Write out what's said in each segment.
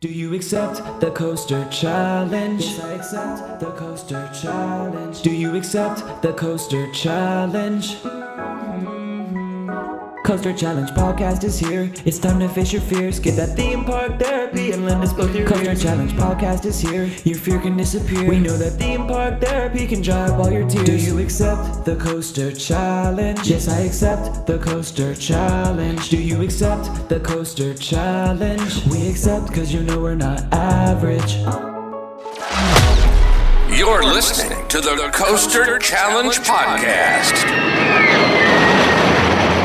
Do you accept the coaster challenge? Yes, I accept the coaster challenge. Do you accept the coaster challenge? Coaster Challenge podcast is here. It's time to face your fears. Get that theme park therapy and lend us both your Coaster ears. Challenge podcast is here. Your fear can disappear. We know that theme park therapy can dry up all your tears. Do you accept the Coaster Challenge? Yes, I accept the Coaster Challenge. Do you accept the Coaster Challenge? We accept because you know we're not average. You're listening to the Coaster Challenge Podcast.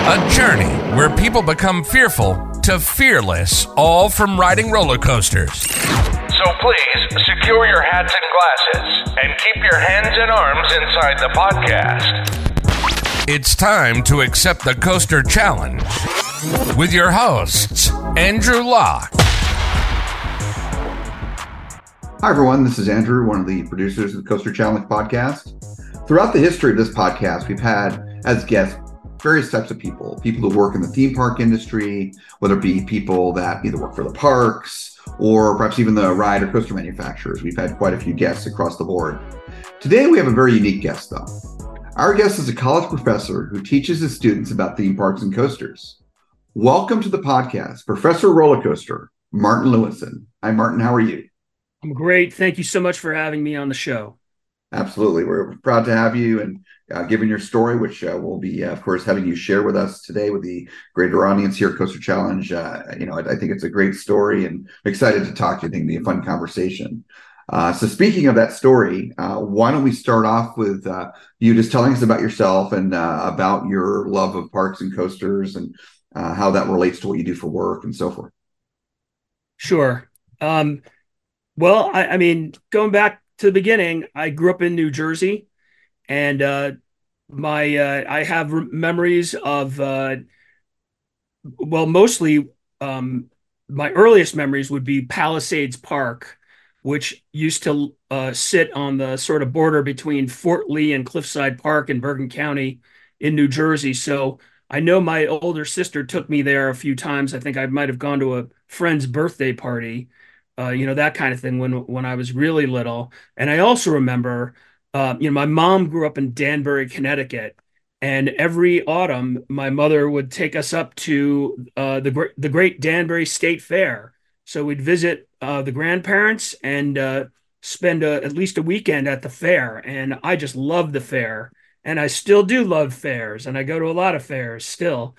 A journey where people become fearful to fearless, all from riding roller coasters. So please secure your hats and glasses and keep your hands and arms inside the podcast. It's time to accept the Coaster Challenge with your hosts, Andrew Locke. Hi, everyone. This is Andrew, one of the producers of the Coaster Challenge podcast. Throughout the history of this podcast, we've had as guests various types of people people who work in the theme park industry, whether it be people that either work for the parks or perhaps even the ride or coaster manufacturers. We've had quite a few guests across the board. Today, we have a very unique guest, though. Our guest is a college professor who teaches his students about theme parks and coasters. Welcome to the podcast, Professor Roller Coaster, Martin Lewison. Hi, Martin. How are you? I'm great. Thank you so much for having me on the show. Absolutely. We're proud to have you. And uh, given your story, which uh, we'll be, uh, of course, having you share with us today with the greater audience here at Coaster Challenge. Uh, you know, I, I, think it's a great story and excited to talk to you. I think it'll be a fun conversation. Uh, so, speaking of that story, uh, why don't we start off with you just telling us about yourself and about your love of parks and coasters and how that relates to what you do for work and so forth? Sure. Um, well, I, I mean, going back to the beginning, I grew up in New Jersey and uh, my uh, I have memories of uh, well, mostly um, my earliest memories would be Palisades Park, which used to uh, sit on the sort of border between Fort Lee and Cliffside Park in Bergen County in New Jersey. So I know my older sister took me there a few times. I think I might have gone to a friend's birthday party, uh, you know, that kind of thing when when I was really little. And I also remember uh, you know, my mom grew up in Danbury, Connecticut, and every autumn, my mother would take us up to uh, the the Great Danbury State Fair. So we'd visit uh, the grandparents and uh, spend a, at least a weekend at the fair. And I just loved the fair, and I still do love fairs, and I go to a lot of fairs still.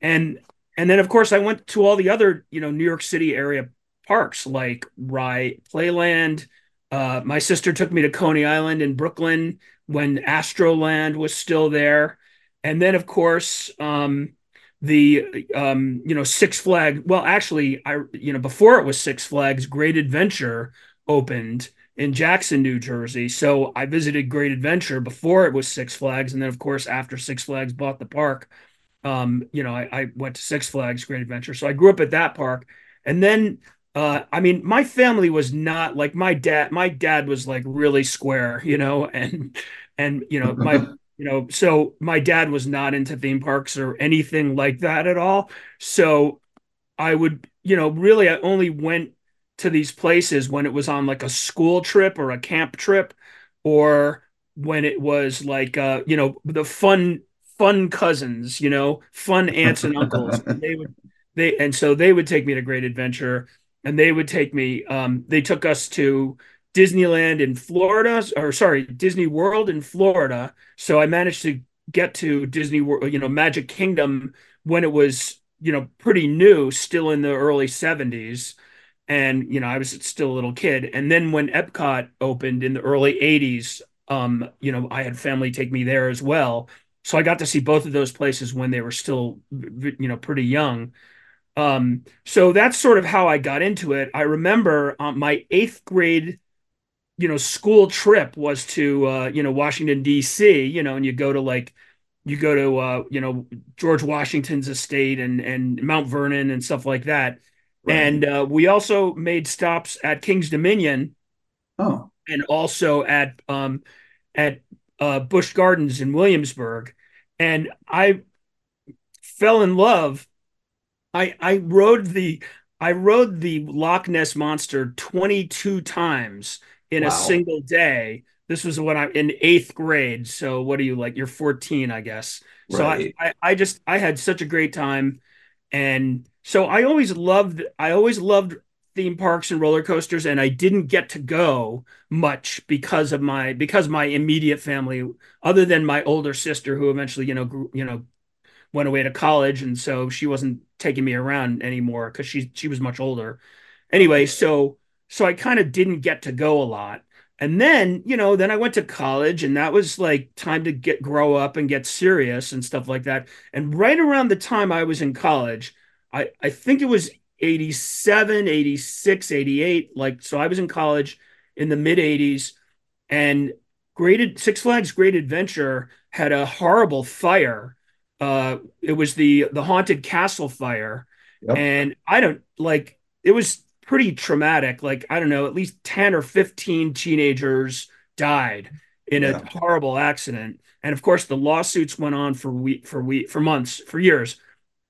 And and then of course I went to all the other you know New York City area parks like Rye Playland uh, my sister took me to Coney Island in Brooklyn when Astroland was still there, and then of course um, the um, you know Six Flags. Well, actually, I you know before it was Six Flags, Great Adventure opened in Jackson, New Jersey. So I visited Great Adventure before it was Six Flags, and then of course after Six Flags bought the park, um, you know I, I went to Six Flags Great Adventure. So I grew up at that park, and then uh, I mean, my family was not like my dad. My dad was like really square, you know, and and you know my you know so my dad was not into theme parks or anything like that at all. So I would you know really I only went to these places when it was on like a school trip or a camp trip, or when it was like uh, you know the fun fun cousins, you know, fun aunts and uncles. they would they and so they would take me to Great Adventure and they would take me. Um, they took us to Disneyland in Florida, or sorry, Disney World in Florida. So I managed to get to Disney World, you know, Magic Kingdom when it was, you know, pretty new, still in the early 70s. And, you know, I was still a little kid. And then when Epcot opened in the early 80s, um, you know, I had family take me there as well. So I got to see both of those places when they were still, you know, pretty young. Um, so that's sort of how I got into it. I remember um, my eighth grade, you know, school trip was to, uh, you know, Washington, D.C., you know, and you go to like, you go to, uh, you know, George Washington's estate and, and Mount Vernon and stuff like that. Right. And uh, we also made stops at King's Dominion. Oh. And also at, um, at uh, Busch Gardens in Williamsburg. And I fell in love I I rode the I rode the Loch Ness Monster 22 times in Wow. a single day. This was when I'm in eighth grade. So what are you like? You're 14, I guess. So I, I, I just I had such a great time. And so I always loved I always loved theme parks and roller coasters, and I didn't get to go much because of my because my immediate family, other than my older sister who eventually, you know, grew, you know, went away to college, and so she wasn't taking me around anymore because she she was much older. Anyway, so so I kind of didn't get to go a lot. And then, you know, then I went to college and that was like time to get grow up and get serious and stuff like that. And right around the time I was in college, I I think it was 87, 86, 88, like so I was in college in the mid 80s and Graded Six Flags Great Adventure had a horrible fire. Uh, it was the the haunted castle fire, Yep. and I don't like it was pretty traumatic. Like I don't know, at least ten or fifteen teenagers died in a horrible accident, and of course the lawsuits went on for we for we for months for years,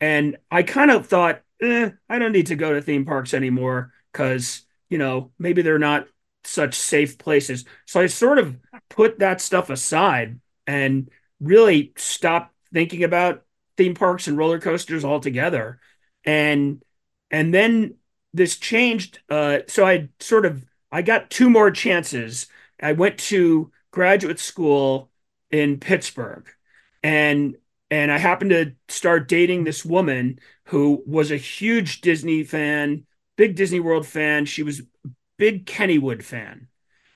and I kind of thought, eh, I don't need to go to theme parks anymore because you know maybe they're not such safe places. So I sort of put that stuff aside and really stopped thinking about theme parks and roller coasters altogether. And and then this changed. Uh, so I sort of I got two more chances. I went to graduate school in Pittsburgh, and and I happened to start dating this woman who was a huge Disney fan, big Disney World fan. She was a big Kennywood fan.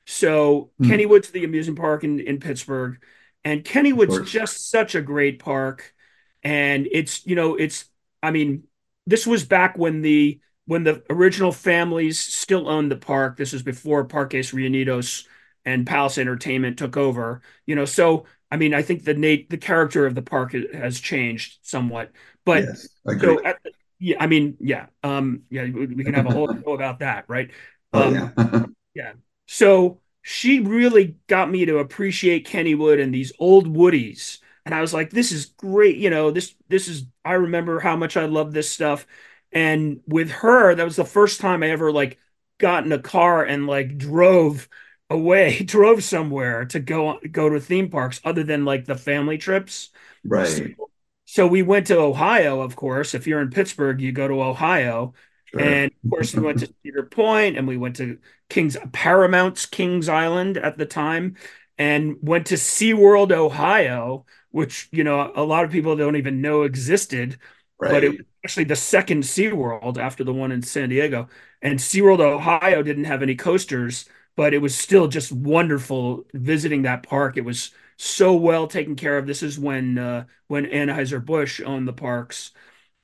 So Hmm. Kennywood's the amusement park in, in Pittsburgh, and Kennywood's just such a great park. And it's, you know, it's, I mean, this was back when the when the original families still owned the park. This was before Parques Reunidos and Palace Entertainment took over. You know, so I mean, I think the Nate the character of the park has changed somewhat. But yes, I so at yeah, I mean, yeah, um, yeah, we, we can have a whole show about that, right? oh um, yeah. So she really got me to appreciate Kennywood and these old Woodies. And I was like, this is great. You know, this this is I remember how much I love this stuff. And with her, that was the first time I ever like got in a car and like drove away, drove somewhere to go go to theme parks other than like the family trips. right. So we went to Ohio, of course. If you're in Pittsburgh, you go to Ohio. Sure. And of course, we went to Cedar Point and we went to King's Paramount's Kings Island at the time and went to SeaWorld, Ohio, which, you know, a lot of people don't even know existed, right. but it was actually the second SeaWorld after the one in San Diego. And SeaWorld, Ohio didn't have any coasters, but it was still just wonderful visiting that park. It was so well taken care of. This is when uh, when Anheuser-Busch owned the parks.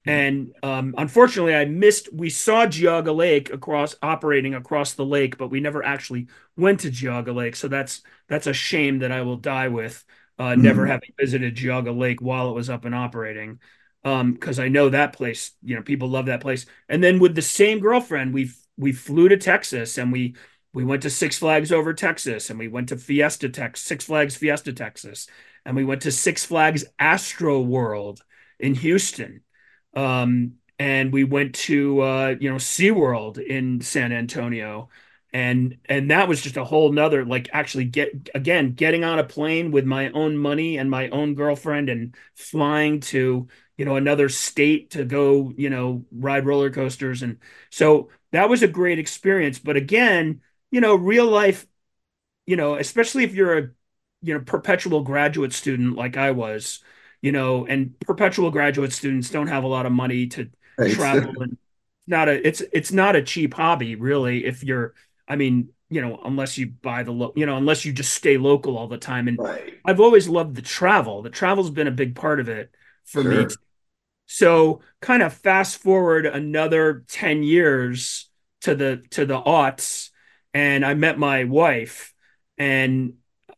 And um, unfortunately, I missed. We saw Geauga Lake across operating across the lake, but we never actually went to Geauga Lake. So that's that's a shame that I will die with, uh, never Mhm. having visited Geauga Lake while it was up and operating. Um, because I know that place. You know, people love that place. And then with the same girlfriend, we we flew to Texas and we we went to Six Flags over Texas, and we went to Fiesta Tex Six Flags Fiesta Texas, and we went to Six Flags Astro World in Houston um, and we went to uh, you know SeaWorld in San Antonio. And and that was just a whole nother like actually get again getting on a plane with my own money and my own girlfriend and flying to you know another state to go you know ride roller coasters and so that was a great experience but again you know real life you know especially if you're a you know perpetual graduate student like I was you know, and perpetual graduate students don't have a lot of money to Right. travel and not a it's it's not a cheap hobby really if you're I mean, you know, unless you buy the lo- you know, unless you just stay local all the time and right. I've always loved the travel. The travel's been a big part of it for me. Sure. So, kind of fast forward another 10 years to the to the aughts and I met my wife and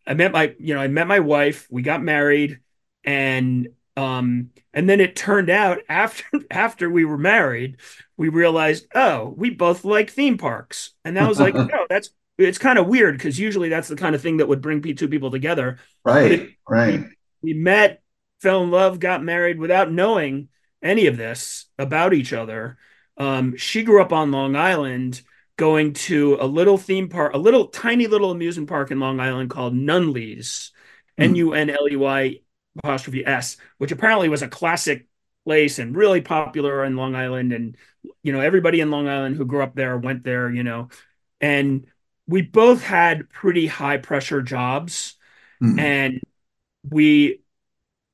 I met my you know, I met my wife, we got married and um and then it turned out after after we were married we realized oh we both like theme parks and that was like no that's it's kind of weird because usually that's the kind of thing that would bring two people together Right. Right. we met fell in love got married without knowing any of this about each other um, she grew up on Long Island, going to a little theme park, a little tiny little amusement park in Long Island called Nunley's, Mhm. N U N L E Y apostrophe S, which apparently was a classic place and really popular in Long Island. And, you know, everybody in Long Island who grew up there went there, you know, and we both had pretty high pressure jobs. Mhm. And we,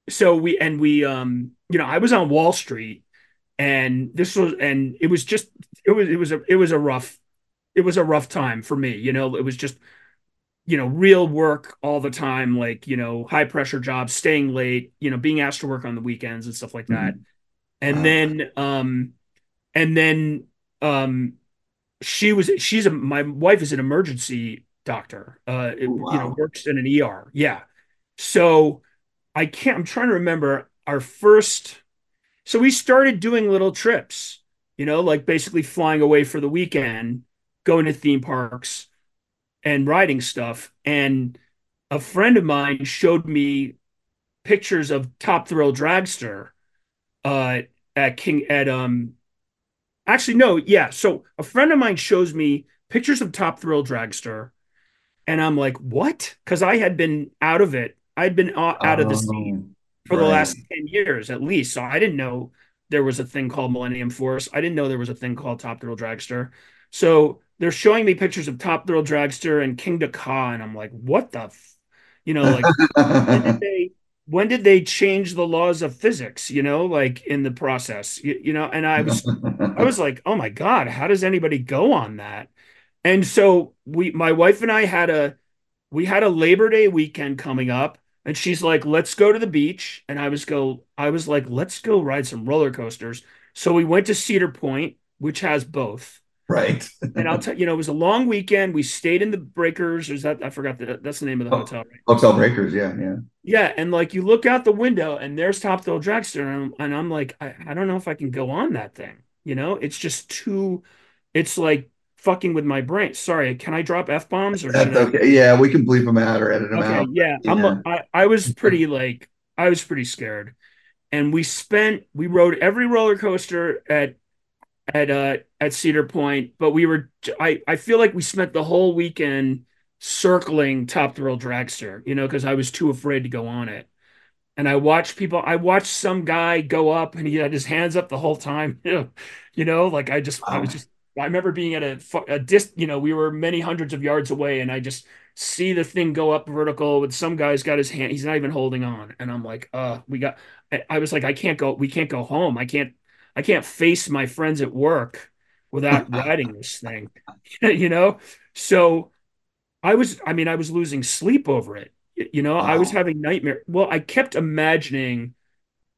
so we, and we, um, you know, I was on Wall Street and this was, and it was just, it was, it was a, it was a rough, it was a rough time for me. You know, it was just, you know, real work all the time, like, you know, high pressure jobs, staying late, you know, being asked to work on the weekends and stuff like that. And Wow. then, um, and then, um, she was, she's a, my wife is an emergency doctor, uh, it- Oh, you know, works in an ER. Yeah. So I can't, I'm trying to remember our first, so we started doing little trips, you know, like basically flying away for the weekend, going to theme parks and writing stuff. And a friend of mine showed me pictures of Top Thrill Dragster uh, at King at um actually no yeah so a friend of mine shows me pictures of Top Thrill Dragster and I'm like what because I had been out of it I'd been o- out of the scene Oh, for the last 10 years at least. So I didn't know there was a thing called Millennium Force. I didn't know there was a thing called Top Thrill Dragster. So they're showing me pictures of Top Thrill Dragster and Kingda Ka, and I'm like, what the, f-? you know, like when did they when did they change the laws of physics? You know, like in the process, you, you know. And I was I was like, oh my God, how does anybody go on that? And so we, my wife and I had a, we had a Labor Day weekend coming up, and she's like, let's go to the beach. And I was go, I was like, let's go ride some roller coasters. So we went to Cedar Point, which has both. Right. And I'll tell you know, it was a long weekend. We stayed in the Breakers. Is that I forgot that that's the name of the Oh. hotel, right? Hotel Breakers, yeah, yeah. Yeah, and like you look out the window and there's Top Thrill Dragster, and I'm, and I'm like, I, I don't know if I can go on that thing. You know, it's just too, it's like fucking with my brain. Sorry, can I drop f bombs or That's I? okay. Yeah, we can bleep them out or edit them Okay, out. yeah, I'm. Yeah. I, I was pretty like I was pretty scared, and we spent we rode every roller coaster at at uh at Cedar Point, but we were I I feel like we spent the whole weekend circling Top Thrill Dragster, you know, because I was too afraid to go on it. And I watched people. I watched some guy go up, and he had his hands up the whole time. You know, like I just I was just I remember being at a, a dis, you know, we were many hundreds of yards away, and I just see the thing go up vertical with some guy's got his hand, he's not even holding on, and I'm like, uh, we got. I was like, I can't go, we can't go home. I can't, I can't face my friends at work without riding this thing, you know. So I was, I mean, I was losing sleep over it. You know, I was having nightmare. Well, I kept imagining.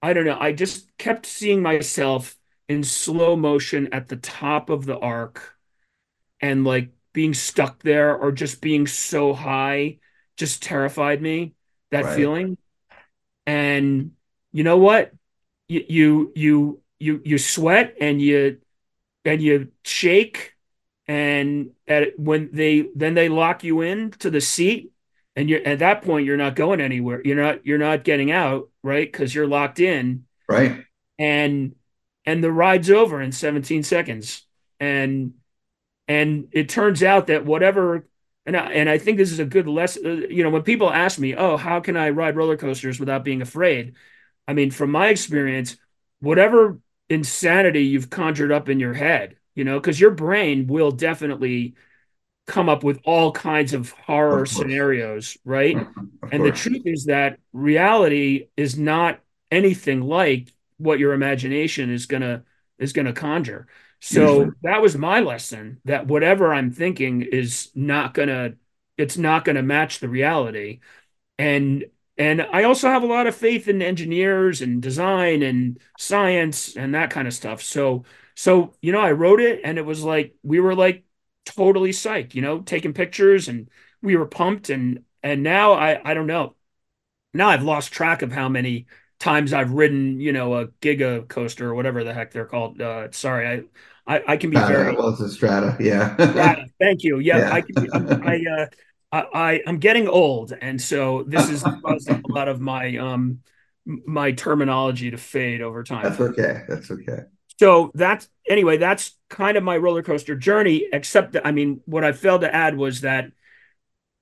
I don't know. I just kept seeing myself in slow motion at the top of the arc and like being stuck there or just being so high just terrified me, that Right. feeling. And you know what? You you you you you sweat and you and you shake and at when they then they lock you in to the seat and you're at that point you're not going anywhere. You're not you're not getting out, right? Because you're locked in Right. and and the ride's over in 17 seconds and and it turns out that whatever and I, and I think this is a good lesson uh, you know when people ask me oh how can I ride roller coasters without being afraid I mean from my experience whatever insanity you've conjured up in your head you know because your brain will definitely come up with all kinds of horror Of scenarios right mm-hmm. Of and the truth is that reality is not anything like what your imagination is gonna is gonna conjure. So Usually. that was my lesson that whatever I'm thinking is not gonna it's not gonna match the reality. And and I also have a lot of faith in engineers and design and science and that kind of stuff. So so you know I wrote it and it was like we were like totally psyched, you know, taking pictures and we were pumped and and now I I don't know. Now I've lost track of how many times I've ridden, you know, a giga coaster or whatever the heck they're called. Uh, sorry, I I, I can be Strata. very Well, it's a strata. Yeah. yeah, thank you. Yeah, Yeah. I can be, I uh I, I I'm getting old, and so this is causing a lot of my um my terminology to fade over time. That's okay. That's okay. so that's anyway, that's kind of my roller coaster journey, except that I mean, what I failed to add was that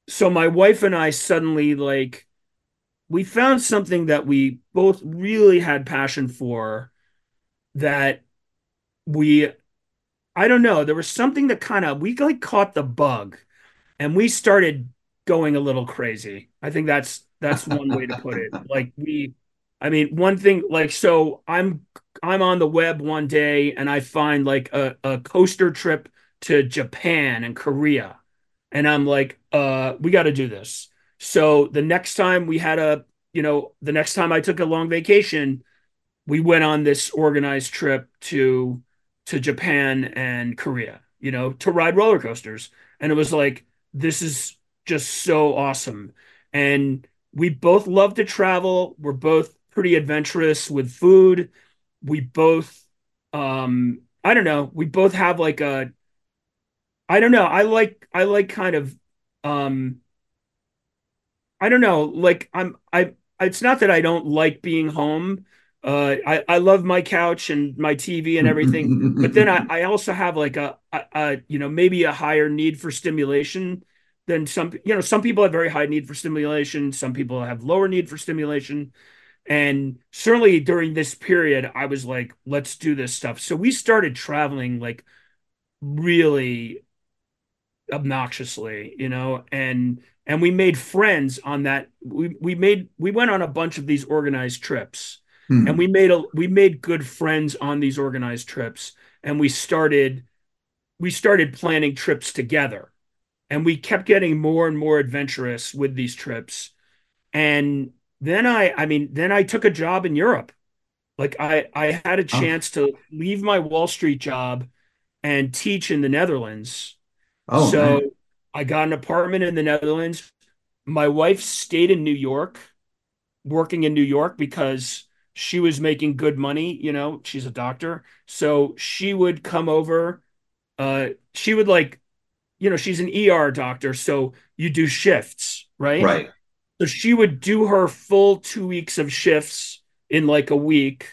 so my wife and I suddenly like we found something that we both really had passion for that we I don't know, there was something that kind of we like caught the bug and we started going a little crazy. I think that's that's one way to put it. Like we I mean, one thing like so I'm I'm on the web one day and I find like a, a coaster trip to Japan and Korea. And I'm like, uh, we got to do this. So the next time we had a, you know, the next time I took a long vacation, we went on this organized trip to to Japan and Korea, you know, to ride roller coasters. And it was like, this is just so awesome. And we both love to travel. We're both pretty adventurous with food. We both, um, I don't know, we both have like a, I don't know, I like, I like kind of, um, I don't know, like I'm, I, it's not that I don't like being home. Uh, I, I love my couch and my TV and everything, but then I, I also have like a, a, a, you know, maybe a higher need for stimulation than some, you know, some people have very high need for stimulation. Some people have lower need for stimulation. And certainly during this period, I was like, let's do this stuff. So we started traveling like really obnoxiously, you know, and and we made friends on that. We we made we went on a bunch of these organized trips. Mm-hmm. And we made a we made good friends on these organized trips. And we started we started planning trips together. And we kept getting more and more adventurous with these trips. And then I, I mean, then I took a job in Europe. Like I, I had a oh. chance oh. to leave my Wall Street job and teach in the Netherlands. Oh, so man. I got an apartment in the Netherlands. My wife stayed in New York, working in New York because she was making good money. You know, she's a doctor, so she would come over. Uh, she would like, you know, she's an ER doctor, so you do shifts, right? Right. So she would do her full two weeks of shifts in like a week.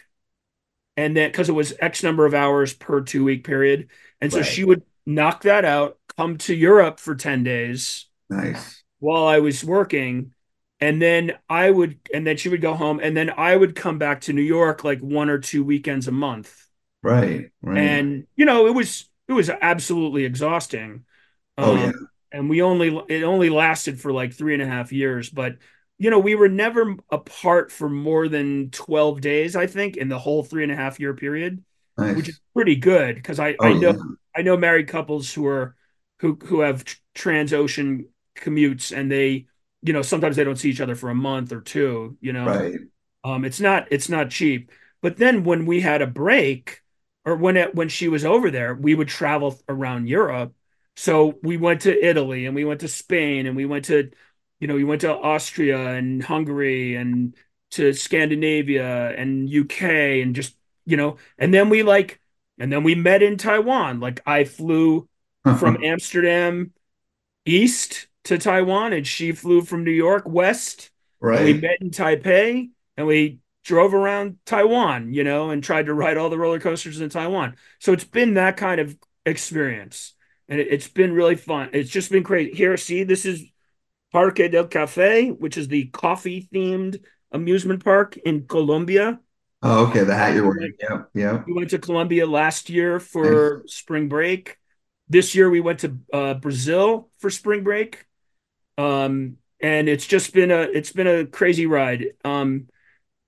And then because it was X number of hours per two week period. And so right. she would knock that out, come to Europe for 10 days. Nice. While I was working. And then I would, and then she would go home. And then I would come back to New York like one or two weekends a month. Right. right. And, you know, it was, it was absolutely exhausting. Oh, um, yeah and we only it only lasted for like three and a half years but you know we were never apart for more than 12 days i think in the whole three and a half year period nice. which is pretty good because i oh, i know yeah. i know married couples who are who who have transocean commutes and they you know sometimes they don't see each other for a month or two you know? Right. Um it's not it's not cheap. But then when we had a break or when it when she was over there we would travel around europe. So we went to Italy and we went to Spain and we went to, you know, we went to Austria and Hungary and to Scandinavia and UK and just, you know, and then we like, and then we met in Taiwan. Like I flew from Amsterdam east to Taiwan and she flew from New York west. Right. we met in Taipei and we drove around Taiwan, you know, and tried to ride all the roller coasters in Taiwan. So it's been that kind of experience and it, has been really fun. It's just been crazy. Here, see, this is Parque del Café, which is the coffee themed amusement park in Colombia. Oh, okay. The hat you're wearing. Yeah, yeah. We went to Colombia last year for nice. spring break. This year we went to uh, Brazil for spring break. Um, and it's just been a it's been a crazy ride. Um,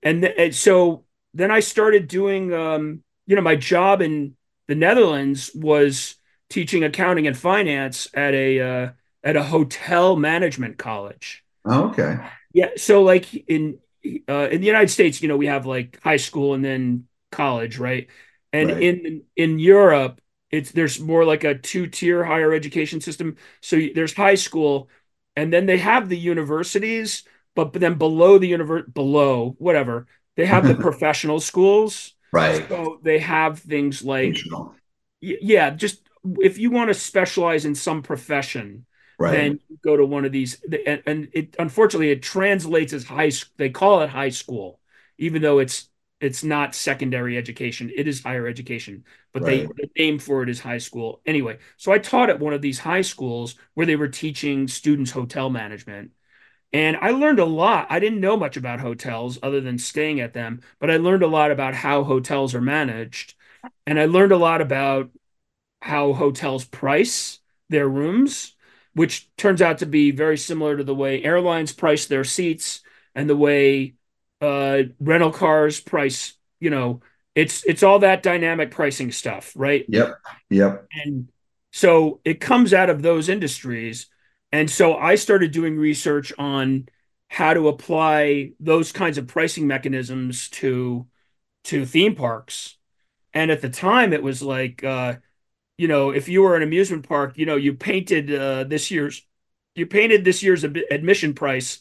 and, th- and so then I started doing um, you know, my job in the Netherlands was teaching accounting and finance at a uh, at a hotel management college. Oh, okay. Yeah. So like in uh, in the United States, you know, we have like high school and then college, right? And right. in in Europe, it's there's more like a two tier higher education system. So there's high school, and then they have the universities, but then below the universe, below whatever, they have the professional schools. Right. So they have things like, yeah, just if you want to specialize in some profession, right. then you go to one of these. And, and it unfortunately it translates as high. They call it high school, even though it's it's not secondary education. It is higher education, but right. they the name for it is high school. Anyway, so I taught at one of these high schools where they were teaching students hotel management. And I learned a lot. I didn't know much about hotels other than staying at them, but I learned a lot about how hotels are managed. And I learned a lot about how hotels price their rooms, which turns out to be very similar to the way airlines price their seats and the way uh, rental cars price. You know, it's it's all that dynamic pricing stuff, right? Yep. Yep. And so it comes out of those industries. And so I started doing research on how to apply those kinds of pricing mechanisms to to theme parks. And at the time, it was like, uh, you know, if you were an amusement park, you know, you painted uh, this year's you painted this year's admission price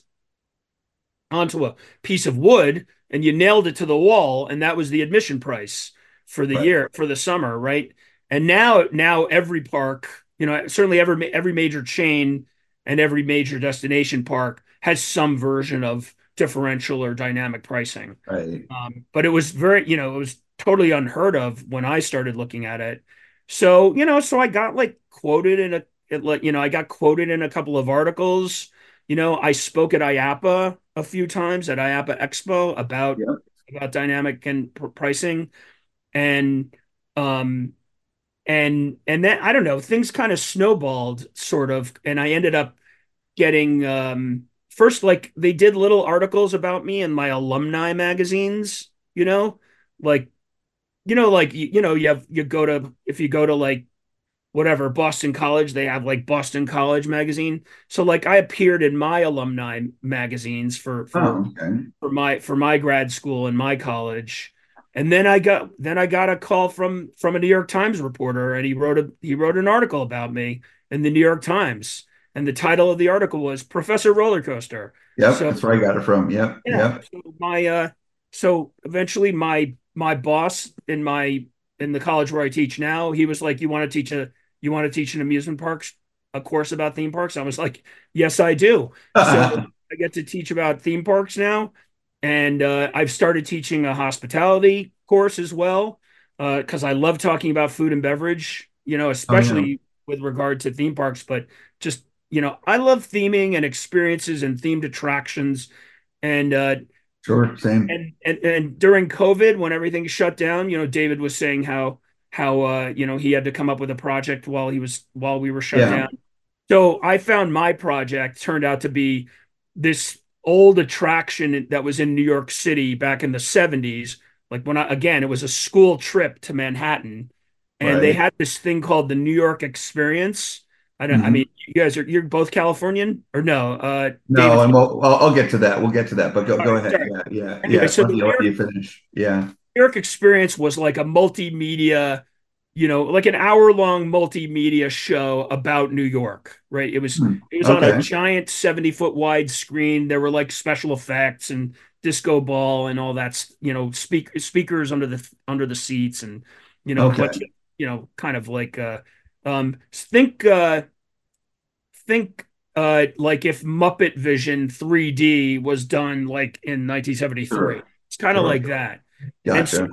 onto a piece of wood and you nailed it to the wall and that was the admission price for the right. year for the summer right? And now now every park you know certainly every every major chain and every major destination park has some version of differential or dynamic pricing. Right. Um, but it was very you know it was totally unheard of when i started looking at it. So you know so i got like quoted in a it, you know i got quoted in a couple of articles you know i spoke at IAAPA a few times at IAAPA Expo about yep. about dynamic and pr- pricing, and um, and and then I don't know, things kind of snowballed sort of, and I ended up getting um first like they did little articles about me in my alumni magazines, you know, like you know like you, you know you have you go to if you go to like whatever Boston College, they have like Boston College magazine. So like I appeared in my alumni magazines for for, oh, okay. for my for my grad school and my college. And then I got then I got a call from from a New York Times reporter and he wrote a he wrote an article about me in the New York Times. And the title of the article was Professor Roller Coaster. Yep, so, that's where I got it from. Yep. Yeah. Yep. So my uh so eventually my my boss in my in the college where I teach now, he was like, You want to teach a you want to teach an amusement parks a course about theme parks? I was like, yes, I do. So I get to teach about theme parks now. And uh, I've started teaching a hospitality course as well because uh, I love talking about food and beverage, you know, especially oh, yeah. with regard to theme parks. But just, you know, I love theming and experiences and themed attractions. And, uh, Sure, same. And, and and during COVID, when everything shut down, you know, David was saying how how uh, you know he had to come up with a project while he was while we were shut yeah. down. So I found my project turned out to be this old attraction that was in New York City back in the 70s. Like when I again, it was a school trip to Manhattan, and right. they had this thing called the New York Experience. I don't. Mm-hmm. I mean, you guys are you're both Californian or no? Uh, no, and we'll, I'll, I'll, get to that. We'll get to that. But go, go ahead. Yeah, yeah, anyway, yeah. So New York, you finish. Yeah. New York Experience was like a multimedia, you know, like an hour long multimedia show about New York, right? It was hmm. it was okay. on a giant 70 foot wide screen. There were like special effects and disco ball and all that, you know, speak, speakers under the under the seats and you know, okay. you know, kind of like uh um think uh think uh like if Muppet Vision 3D was done like in 1973. Sure. It's kind of sure. like that. Gotcha. So,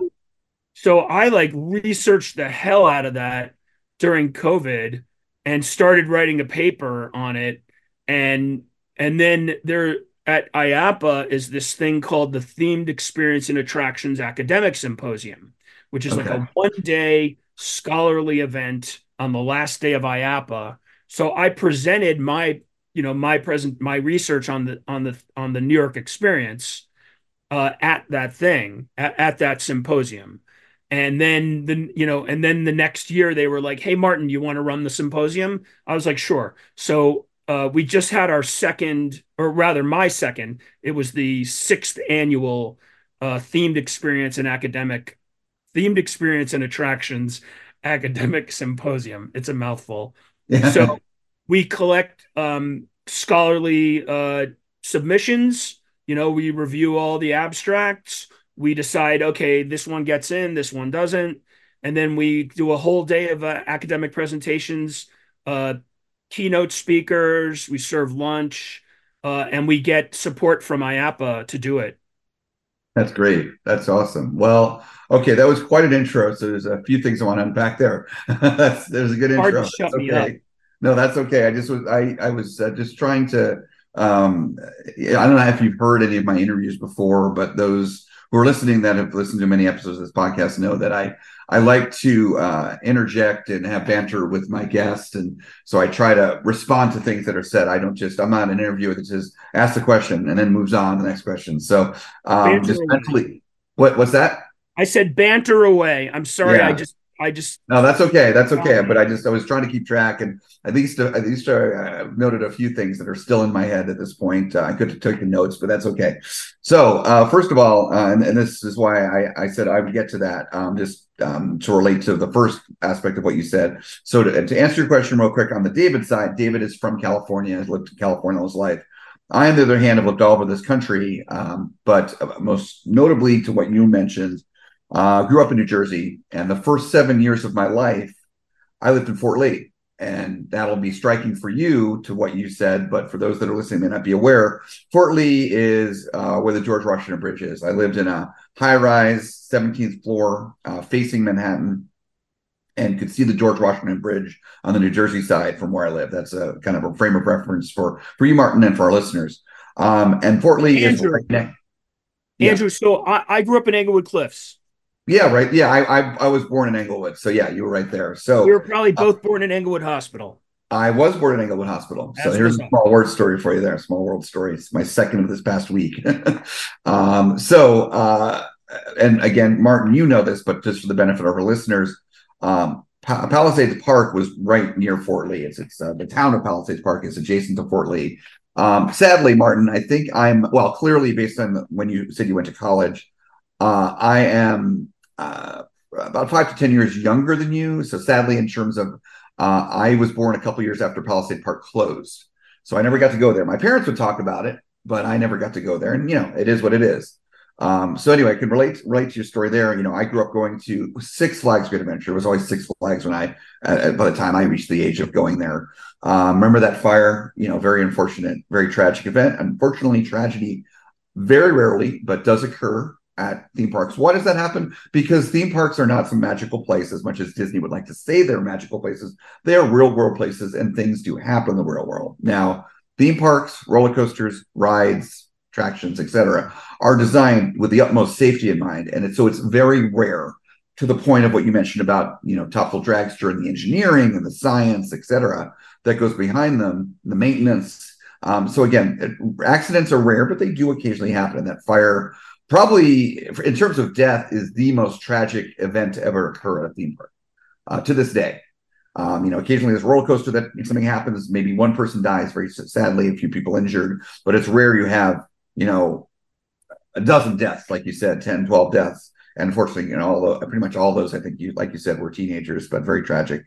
so I like researched the hell out of that during COVID and started writing a paper on it. And and then there at IAAPA is this thing called the Themed Experience and Attractions Academic Symposium, which is okay. like a one day scholarly event on the last day of IAAPA. So I presented my, you know, my present my research on the on the on the New York experience uh, at that thing at, at that symposium. And then the you know and then the next year they were like hey martin you want to run the symposium? I was like sure. So uh, we just had our second or rather my second it was the sixth annual uh, themed experience and academic themed experience and attractions academic symposium. It's a mouthful. Yeah. so we collect um, scholarly uh, submissions you know, we review all the abstracts. We decide, okay, this one gets in, this one doesn't. And then we do a whole day of uh, academic presentations, uh, keynote speakers, we serve lunch, uh, and we get support from IAAPA to do it. That's great. That's awesome. Well, okay, that was quite an intro. So there's a few things I want to unpack there. that's there's a good Hard intro. to shut That's me okay. up. No, that's okay. I just was I I was uh, just trying to um I don't know if you've heard any of my interviews before, but those who are listening that have listened to many episodes of this podcast know that I I like to uh, interject and have banter with my guests, and so I try to respond to things that are said. I don't just I'm not an interviewer that just asks a question and then moves on to the next question. So um, just mentally, what what's that? I said banter away. I'm sorry. Yeah. I just, I just, No, that's okay. That's okay. Um, But I just I was trying to keep track, and at least at least uh, I've noted a few things that are still in my head at this point. Uh, I could have taken notes, but that's okay. So uh, first of all, uh, and, and this is why I, I said I would get to that, um, just um, to relate to the first aspect of what you said. So to, to answer your question real quick on the David side, David is from California, has lived in California all his life. I, on the other hand, have lived all over this country, um, but most notably to what you mentioned, uh, grew up in New Jersey, and the first seven years of my life, I lived in Fort Lee. And that'll be striking for you to what you said, but for those that are listening may not be aware, Fort Lee is uh, where the George Washington Bridge is. I lived in a high-rise, 17th floor, uh, facing Manhattan, and could see the George Washington Bridge on the New Jersey side from where I live. That's a kind of a frame of reference for for you, Martin, and for our listeners. Um, and Fort Lee Andrew. is right next. Yeah. Andrew. So I, I grew up in Englewood Cliffs. Yeah, right. Yeah, I, I I was born in Englewood, so yeah, you were right there. So We were probably both born in Englewood Hospital. I was born in Englewood Hospital. So here's a small word story for you there. Small world story. It's my second of this past week. um, so, uh, and again, Martin, you know this, but just for the benefit of our listeners, um, Pa- Palisades Park was right near Fort Lee. It's, it's uh, the town of Palisades Park is adjacent to Fort Lee. Um, sadly, Martin, I think I'm, well, clearly based on the, when you said you went to college, uh, I am uh, about five to 10 years younger than you. So sadly, in terms of uh, I was born a couple years after Palisade Park closed, so I never got to go there. My parents would talk about it, but I never got to go there. And you know, it is what it is. Um, so anyway, I can relate relate to your story there. You know, I grew up going to Six Flags Great Adventure. It was always Six Flags when I, uh, by the time I reached the age of going there. Um, remember that fire? You know, very unfortunate, very tragic event. Unfortunately, tragedy very rarely, but does occur at theme parks. Why does that happen? Because theme parks are not some magical place as much as Disney would like to say they're magical places. They are real world places and things do happen in the real world. Now, theme parks, roller coasters, rides, attractions, etc., are designed with the utmost safety in mind. And it's, so it's very rare to the point of what you mentioned about, you know, Top Thrill Dragster and the engineering and the science, etc., that goes behind them, the maintenance. Um, so again, it- accidents are rare, but they do occasionally happen. And that fire probably in terms of death is the most tragic event to ever occur at a theme park uh, to this day. Um, you know occasionally there's a roller coaster that something happens maybe one person dies very sadly a few people injured but it's rare you have you know a dozen deaths like you said 10 12 deaths. And unfortunately you know all the, pretty much all those i think you like you said were teenagers but very tragic.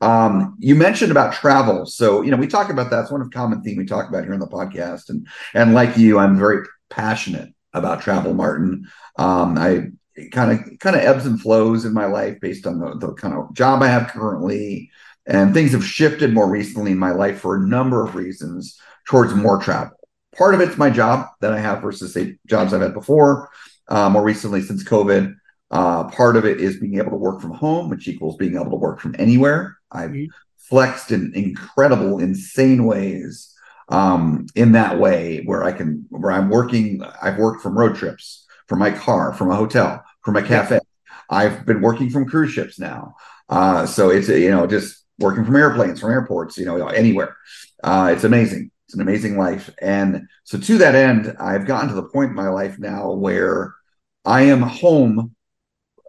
Um, you mentioned about travel. So you know we talk about that it's one of the common theme we talk about here on the podcast. And and like you i'm very passionate about travel, Martin. Um, I kind of kind of ebbs and flows in my life based on the, the kind of job I have currently, and things have shifted more recently in my life for a number of reasons towards more travel. Part of it's my job that I have versus say jobs I've had before, uh, more recently since COVID. Uh, part of it is being able to work from home, which equals being able to work from anywhere. I've Mhm. flexed in incredible, insane ways um, in that way where I can where I'm working. I've worked from road trips, from my car, from a hotel, from a cafe. I've been working from cruise ships now, uh, so it's you know just working from airplanes, from airports, you know anywhere. Uh, it's amazing. It's an amazing life, and so to that end, I've gotten to the point in my life now where I am home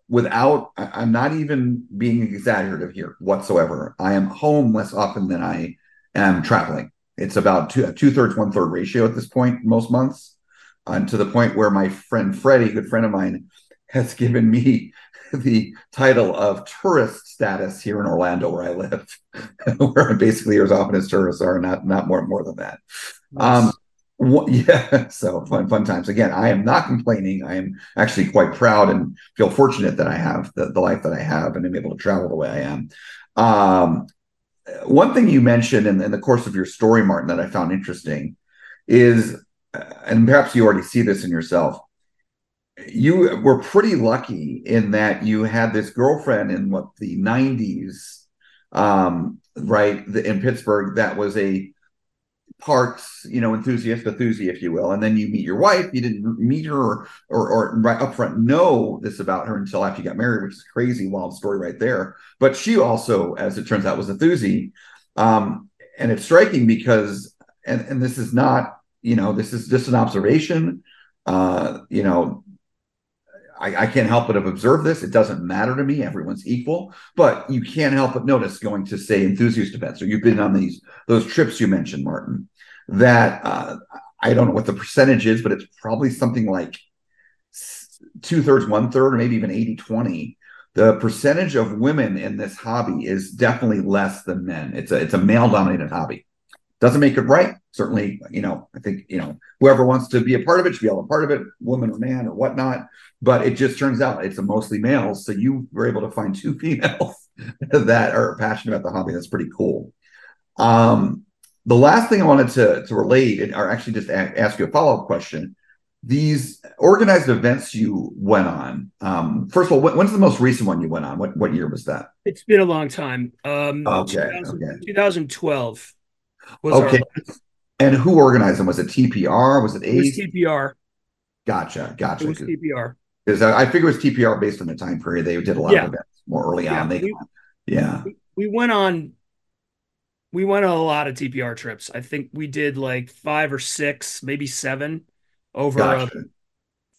without. I'm not even being exaggerative here whatsoever. I am home less often than I am traveling. It's about two two thirds, one third ratio at this point most months, and to the point where my friend Freddie, a good friend of mine, has given me the title of tourist status here in Orlando, where I live, where I'm basically as often as tourists are, not not more more than that. Um, wha- yeah, so fun fun times. Again, I am not complaining. I am actually quite proud and feel fortunate that I have the, the life that I have and am able to travel the way I am. Um, one thing you mentioned in, in the course of your story, Martin, that I found interesting is, and perhaps you already see this in yourself, you were pretty lucky in that you had this girlfriend in what the 90s um, right in pittsburgh that was a parks you know enthusiast enthusiast if you will and then you meet your wife. You didn't meet her or, or, or right up front know this about her until after you got married which is crazy wild story right there. But she also as it turns out was enthusiast um, and it's striking because and, and this is not you know this is just an observation. Uh, you know I, I, can't help but have observed this. It doesn't matter to me. Everyone's equal, but you can't help but notice going to say enthusiast events. or you've been on these those trips you mentioned, Martin. That uh, I don't know what the percentage is, but it's probably something like two thirds, one third, or maybe even 80 20. The percentage of women in this hobby is definitely less than men. It's a it's a male dominated hobby. Doesn't make it right. Certainly, you know, I think, you know, whoever wants to be a part of it should be able a part of it, woman or man or whatnot. But it just turns out it's a mostly males. So you were able to find two females that are passionate about the hobby. That's pretty cool. Um, the last thing I wanted to, to relate, or actually just a- ask you a follow up question. These organized events you went on. Um, first of all, when's the most recent one you went on? What what year was that? It's been a long time. Um, okay, 2000, okay. 2012 okay. And who organized them? Was it TPR? Was it A? It was TPR. Gotcha. Gotcha. It was TPR. Because I, I figure it was TPR based on the time period. They did a lot yeah. of events more early yeah, on. They, we, yeah. We went on. We went on a lot of TPR trips. I think we did like five or six, maybe seven, over gotcha. a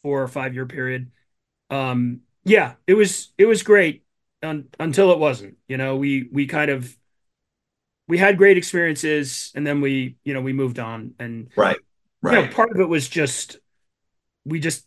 four or five year period. Um, yeah, it was it was great un, until it wasn't. You know, we we kind of we had great experiences and then we you know we moved on. And right right you know, part of it was just we just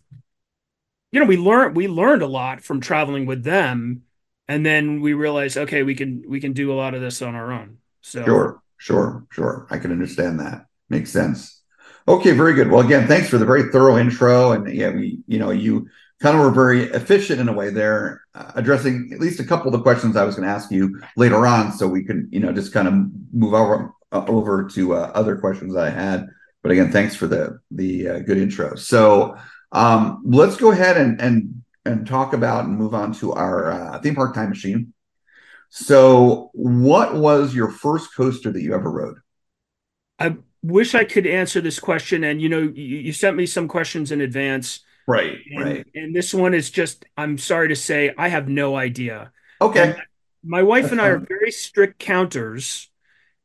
you know we learned we learned a lot from traveling with them. And then we realized okay we can we can do a lot of this on our own. So sure sure sure. I can understand that. Makes sense. Okay very good. Well again thanks for the very thorough intro. And yeah we you know you kind of were very efficient in a way there, uh, addressing at least a couple of the questions I was going to ask you later on, so we can you know just kind of move over uh, over to uh, other questions I had. But again, thanks for the the uh, good intro. So um, let's go ahead and and and talk about and move on to our uh, theme park time machine. So, what was your first coaster that you ever rode? I wish I could answer this question, and you know, you, you sent me some questions in advance Right, and, right. And this one is just, I'm sorry to say, I have no idea. Okay. And my wife and I are very strict counters.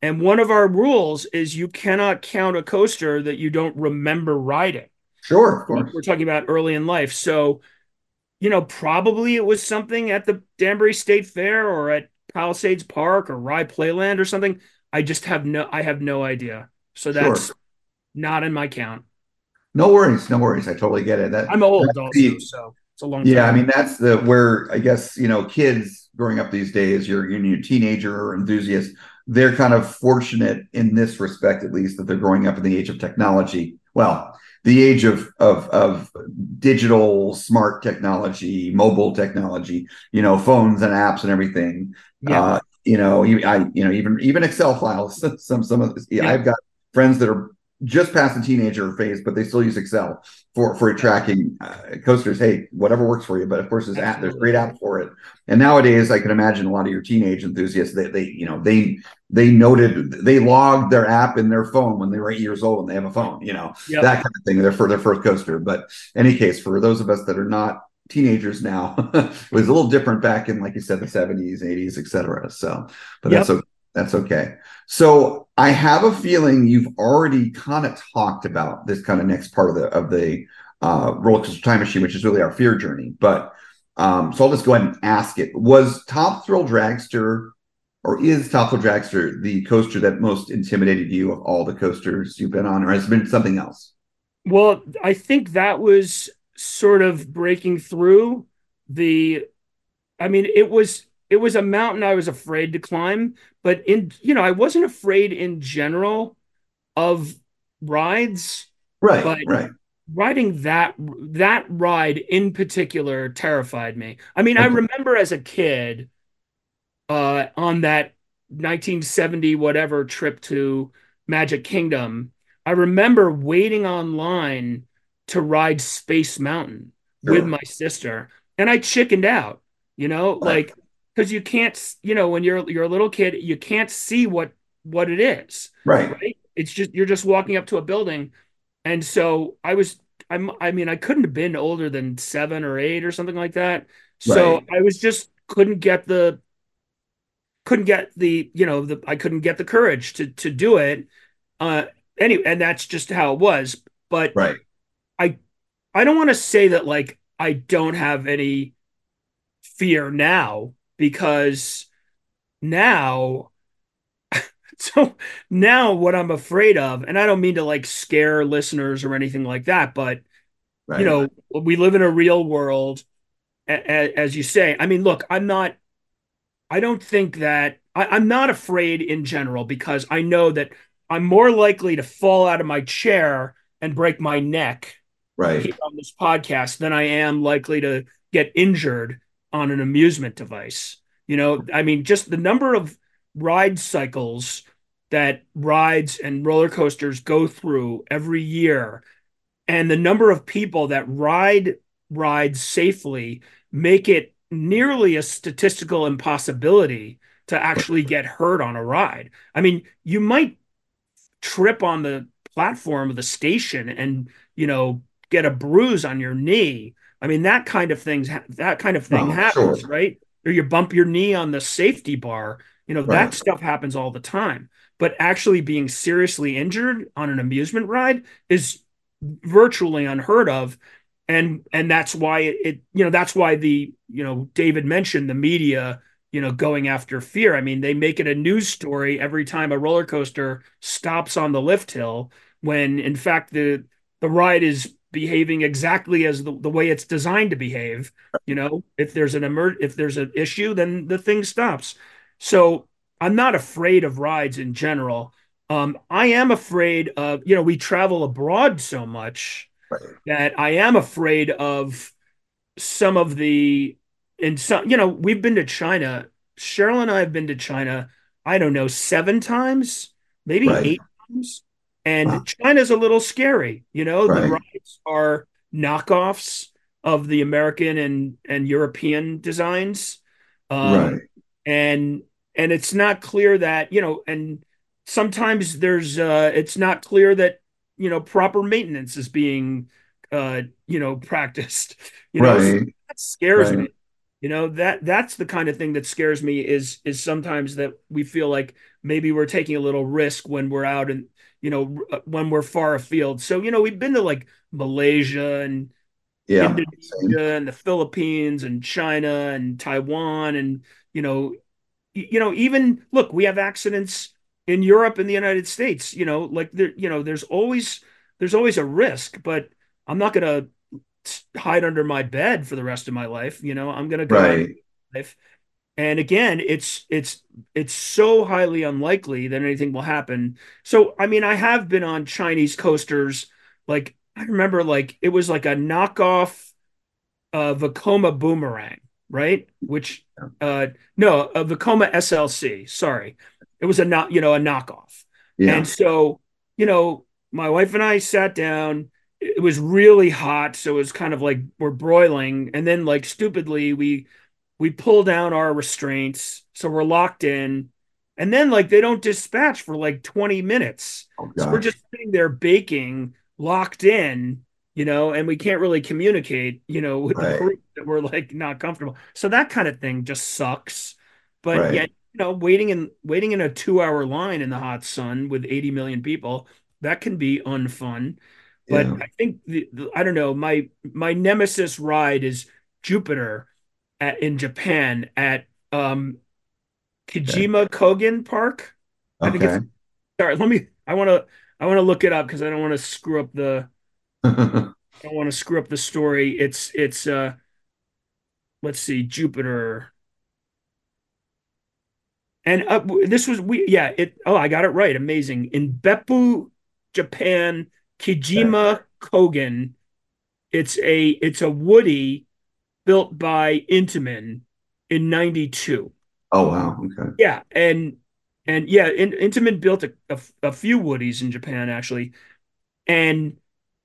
And one of our rules is you cannot count a coaster that you don't remember riding. Sure, of course. We're talking about early in life. So, you know, probably it was something at the Danbury State Fair or at Palisades Park or Rye Playland or something. I just have no I have no idea. So that's sure. not in my count. No worries, no worries. I totally get it. That I'm old also, the, so it's a long. Yeah, time. I mean that's the where I guess you know kids growing up these days. You're you're a teenager or enthusiast. They're kind of fortunate in this respect, at least, that they're growing up in the age of technology. Well, the age of of of digital smart technology, mobile technology. You know, phones and apps and everything. Yeah. Uh, you know, I you know even even Excel files. Some some of this, yeah. I've got friends that are just past the teenager phase, but they still use Excel for for tracking uh, coasters. Hey, whatever works for you. But of course, there's app, there's great apps for it. And nowadays, I can imagine a lot of your teenage enthusiasts. They they you know they they noted they logged their app in their phone when they were eight years old and they have a phone. You know yep. that kind of thing. They're for their first coaster. But any case, for those of us that are not teenagers now, it was a little different back in like you said the 70s, 80s, etc. So, but yep. that's okay. That's okay. So I have a feeling you've already kind of talked about this kind of next part of the of the uh, roller coaster time machine, which is really our fear journey. But um, so I'll just go ahead and ask it: Was Top Thrill Dragster, or is Top Thrill Dragster the coaster that most intimidated you of all the coasters you've been on, or has it been something else? Well, I think that was sort of breaking through the. I mean, it was it was a mountain I was afraid to climb, but in you know, I wasn't afraid in general of rides. Right. But right. Riding that that ride in particular terrified me. I mean, okay. I remember as a kid uh on that 1970 whatever trip to Magic Kingdom, I remember waiting online to ride Space Mountain Sure. with my sister, and I chickened out. You know, like because you can't, you know, when you're you're a little kid, you can't see what what it is, Right. right? It's just you're just walking up to a building, and so I was. I'm. I mean, I couldn't have been older than seven or eight or something like that. So Right. I was just couldn't get the couldn't get the you know the I couldn't get the courage to to do it. Uh, anyway, and that's just how it was. But Right. I I don't want to say that like I don't have any fear now because now so now what I'm afraid of, and I don't mean to like scare listeners or anything like that, but Right. you know, we live in a real world, as you say. I mean, look, I'm not, I don't think that, I, I'm not afraid in general because I know that I'm more likely to fall out of my chair and break my neck Right. on this podcast than I am likely to get injured on an amusement device. You know, I mean, just the number of ride cycles that rides and roller coasters go through every year and the number of people that ride rides safely make it nearly a statistical impossibility to actually get hurt on a ride. I mean, you might trip on the platform of the station and you know get a bruise on your knee. I mean that kind of things that kind of thing Oh, happens, sure. right? Or you bump your knee on the safety bar. You know Right. that stuff happens all the time. But actually being seriously injured on an amusement ride is virtually unheard of and and that's why it, it you know that's why the you know David mentioned the media you know going after fear i mean they make it a news story every time a roller coaster stops on the lift hill when in fact the the ride is behaving exactly as the, the way it's designed to behave you know? If there's an emer- if there's an issue then the thing stops. So i'm not afraid of rides in general. Um i am afraid of you know we travel abroad so much Right. that i am afraid of some of the in some you know we've been to china. Cheryl and i have been to china i don't know seven times maybe Right. eight times and Wow. china's a little scary you know the Right. rides are knockoffs of the american and and european designs um, Right. and and it's not clear that you know and sometimes there's uh it's not clear that you know proper maintenance is being uh you know practiced you know so that scares Right. me you know that that's the kind of thing that scares me is is sometimes that we feel like maybe we're taking a little risk when we're out and you know uh, when we're far afield so you know we've been to like malaysia and Yeah. Indonesia and the Philippines and China and Taiwan and you know you know even look we have accidents in Europe and the United States you know like there you know there's always there's always a risk but I'm not going to hide under my bed for the rest of my life you know I'm going to go Right. life. And again, it's it's it's so highly unlikely that anything will happen. So I mean, I have been on Chinese coasters. Like I remember, like it was like a knockoff uh Vekoma Boomerang, right? Which uh no, a Vekoma SLC. Sorry, it was a not you know a knockoff. Yeah. And so, you know, my wife and I sat down. It was really hot, so it was kind of like we're broiling. And then, like stupidly, we we pull down our restraints, so we're locked in. And then, like, they don't dispatch for like 20 minutes. oh, So we're just sitting there baking, locked in, you know, and we can't really communicate, you know, with the Right. crew that we're like not comfortable. So that kind of thing just sucks. But Right. yet, you know, waiting in waiting in a two hour line in the hot sun with 80 million people, that can be unfun. But Yeah. I think the, the I don't know, my my nemesis ride is Jupiter at, in Japan at um Kijima Kogen Park. I think Okay. it's sorry, let me I want to I want to look it up because I don't want to screw up the I don't want to screw up the story. It's it's uh let's see, Jupiter. And uh, this was we yeah, it oh, I got it right. Amazing. In Beppu, Japan, Kijima Kogen. It's a it's a Woody built by Intamin in 92. oh wow. Okay. Yeah, and and yeah, In, Intamin built a, a, a few Woodies in Japan actually, and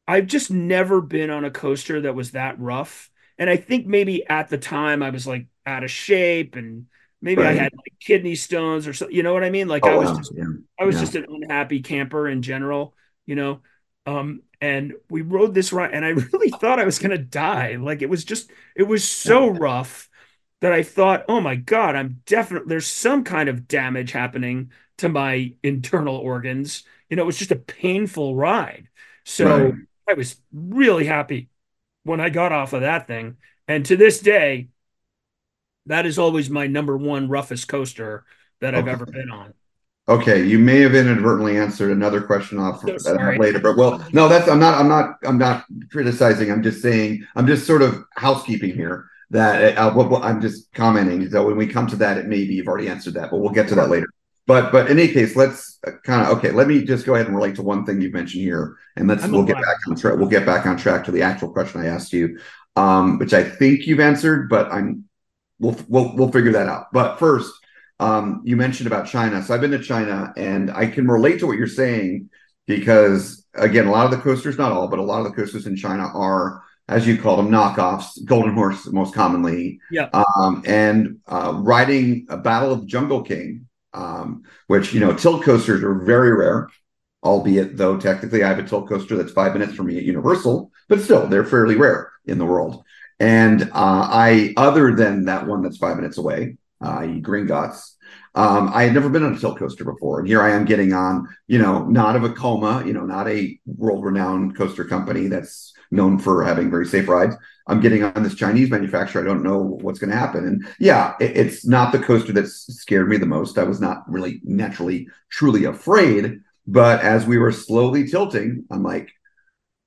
I've just never been on a coaster that was that rough. And I think maybe at the time I was like out of shape and maybe right. I had like kidney stones or something. You know what I mean? Like oh, I was wow. just yeah. I was yeah. just an unhappy camper in general, you know. Um, and we rode this ride and I really thought I was gonna die. Like it was just it was so rough that I thought, oh my God, I'm definitely there's some kind of damage happening to my internal organs. You know, it was just a painful ride. So right. I was really happy when I got off of that thing. And to this day, that is always my number one roughest coaster that I've okay. ever been on. Okay, you may have inadvertently answered another question off so later, but well, no, that's I'm not I'm not I'm not criticizing. I'm just saying I'm just sort of housekeeping here. That uh, what, what, I'm just commenting. So when we come to that, it maybe you've already answered that, but we'll get to that later. But but in any case, let's uh, kind of okay. Let me just go ahead and relate to one thing you've mentioned here, and let's I'm we'll get back on track. We'll get back on track to the actual question I asked you, um, which I think you've answered, but I'm we'll we'll we'll figure that out. But first, um, you mentioned about China. So I've been to China, and I can relate to what you're saying because again, a lot of the coasters, not all, but a lot of the coasters in China are as you call them, knockoffs, Golden Horse most commonly. Yeah. Um, and uh, riding a Battle of Jungle King um, which you know tilt coasters are very rare. Albeit though technically I have a tilt coaster that's five minutes from me at Universal, but still they're fairly rare in the world. And uh, I, other than that one that's five minutes away, uh, Gringotts, um, I had never been on a tilt coaster before, and here I am getting on, you know, not Vekoma, you know, not a world-renowned coaster company that's known for having very safe rides. I'm getting on this Chinese manufacturer. I don't know what's going to happen. And yeah, it, it's not the coaster that scared me the most. I was not really naturally, truly afraid. But as we were slowly tilting, I'm like,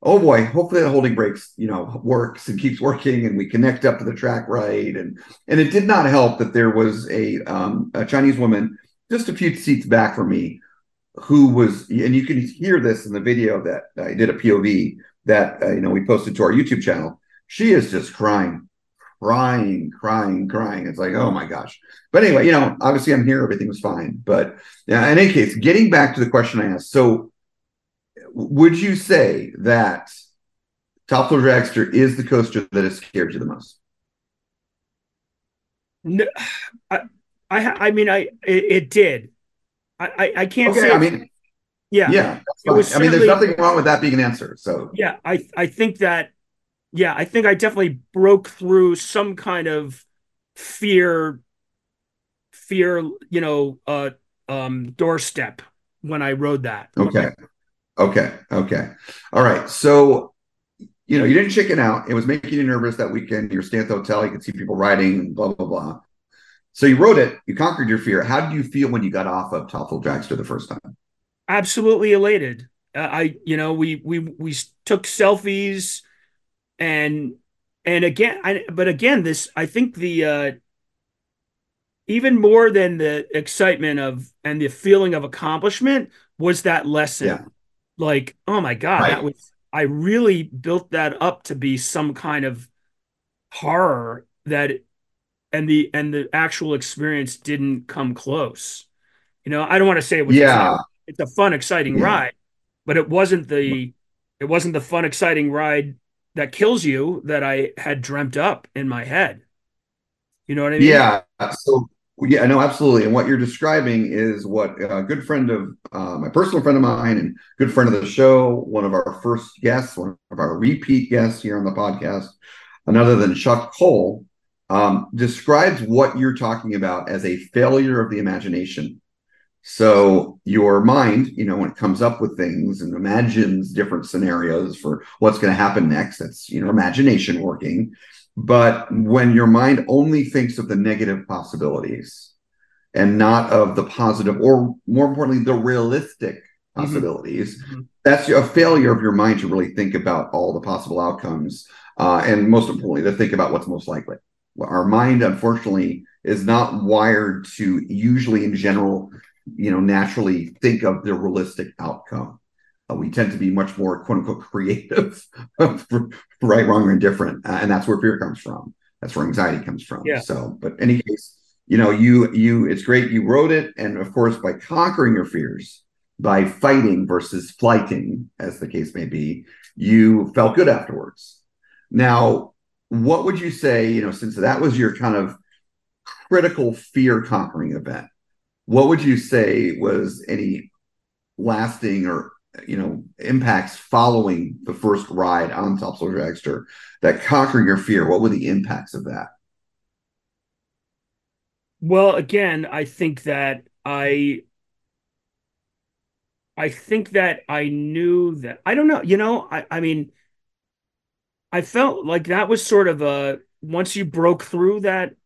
oh boy, hopefully the holding brakes, you know, works and keeps working and we connect up to the track right. And and it did not help that there was a um, a Chinese woman just a few seats back from me who was, and you can hear this in the video that I did a POV that uh, you know we posted to our YouTube channel she is just crying, crying, crying, crying. It's like, oh my gosh. But anyway, you know, obviously I'm here, everything was fine. But yeah, in any case, getting back to the question I asked. So would you say that Top Thrill Dragster is the coaster that has scared you the most? No, I, I, I mean, I, it, it did. I, I, I can't okay, say. I mean, yeah, yeah. I mean, there's nothing wrong with that being an answer. So yeah, I, I think that yeah, I think I definitely broke through some kind of fear, fear, you know, uh, um, doorstep when I rode that. Okay. Okay. Okay. All right. So, you know, you didn't chicken out. It was making you nervous that weekend. You were staying at the hotel. You could see people riding, blah, blah, blah. So you rode it. You conquered your fear. How did you feel when you got off of Thrill Dragster the first time? Absolutely elated. Uh, I, you know, we we we took selfies and and again I, but again this i think the uh even more than the excitement of and the feeling of accomplishment was that lesson yeah. Like oh my god right. that was i really built that up to be some kind of horror that and the and the actual experience didn't come close you know i don't want to say it was yeah it's a fun exciting yeah. ride but it wasn't the it wasn't the fun exciting ride that kills you that I had dreamt up in my head. You know what I mean? Yeah. So yeah, no, absolutely. And what you're describing is what a good friend of uh, my personal friend of mine and good friend of the show, one of our first guests, one of our repeat guests here on the podcast, another than Chuck Cole, um, describes what you're talking about as a failure of the imagination. So your mind, you know, when it comes up with things and imagines different scenarios for what's going to happen next, that's, you know, imagination working. But when your mind only thinks of the negative possibilities and not of the positive, or more importantly, the realistic mm-hmm. possibilities, mm-hmm. that's a failure of your mind to really think about all the possible outcomes. Uh, and most importantly, to think about what's most likely. Our mind, unfortunately, is not wired to usually, in general, you know, naturally think of the realistic outcome. Uh, we tend to be much more quote unquote creative, right, wrong, or indifferent, uh, and that's where fear comes from. That's where anxiety comes from. Yeah. So, but any case, you know, you you it's great you wrote it, and of course, by conquering your fears, by fighting versus flighting, as the case may be, you felt good afterwards. Now, what would you say, you know, since that was your kind of critical fear conquering event, what would you say was any lasting or you know impacts following the first ride on Top Soldier Dragster that conquer your fear? What were the impacts of that? Well, again, I think that I I think that I knew that I don't know, you know, I, I mean I felt like that was sort of a once you broke through that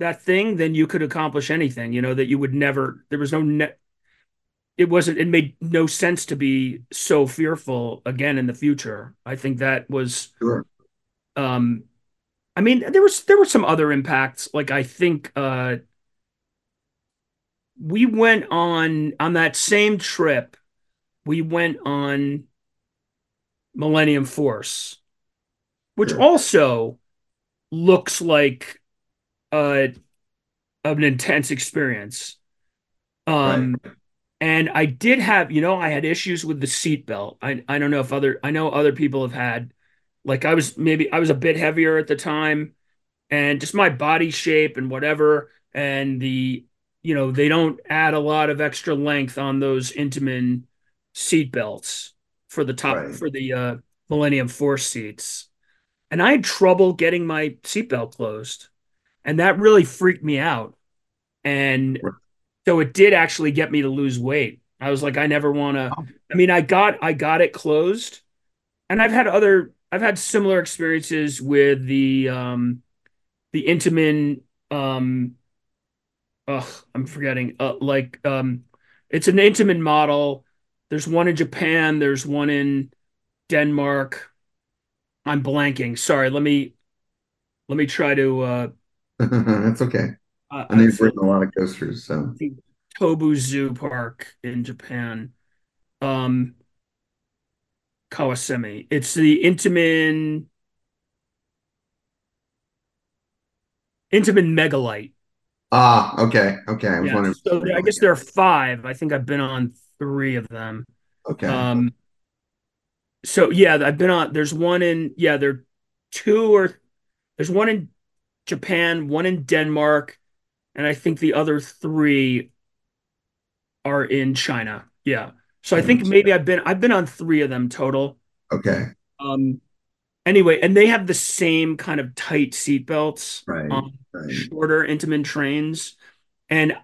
that thing, then you could accomplish anything, you know, that you would never there was no net it wasn't it made no sense to be so fearful again in the future. I think that was Sure. um I mean there was there were some other impacts like I think uh we went on on that same trip we went on Millennium Force which Sure. also looks like uh an intense experience um and I did have you know I had issues with the seatbelt I I don't know if other I know other people have had like I was maybe I was a bit heavier at the time. And just my body shape and whatever and the you know they don't add a lot of extra length on those Intamin seat belts for the top Right. for the uh Millennium Force seats. And I had trouble getting my seatbelt closed. And that really freaked me out. And Right. So it did actually get me to lose weight. I was like I never want to Oh. I mean I got I got it closed. And I've had other I've had similar experiences with the um the Intamin um ugh I'm forgetting uh like um it's an Intamin model. There's one in Japan there's one in Denmark. I'm blanking. Sorry let me let me try to uh That's okay. I, And they've written a lot of coasters, so Tobu Zoo Park in Japan um Kawasemi it's the Intamin Intamin Megalite ah, okay, okay. I was Yeah, wondering. so I guess there are five. I think I've been on three of them. okay. Um, so yeah, I've been on. There's one in yeah, there are two or there's one in Japan, one in Denmark, and I think the other three are in China. Yeah. So I think maybe I've been I've been on three of them total. okay. Um, anyway, and they have the same kind of tight seat belts Right. on Right. shorter Intamin trains, and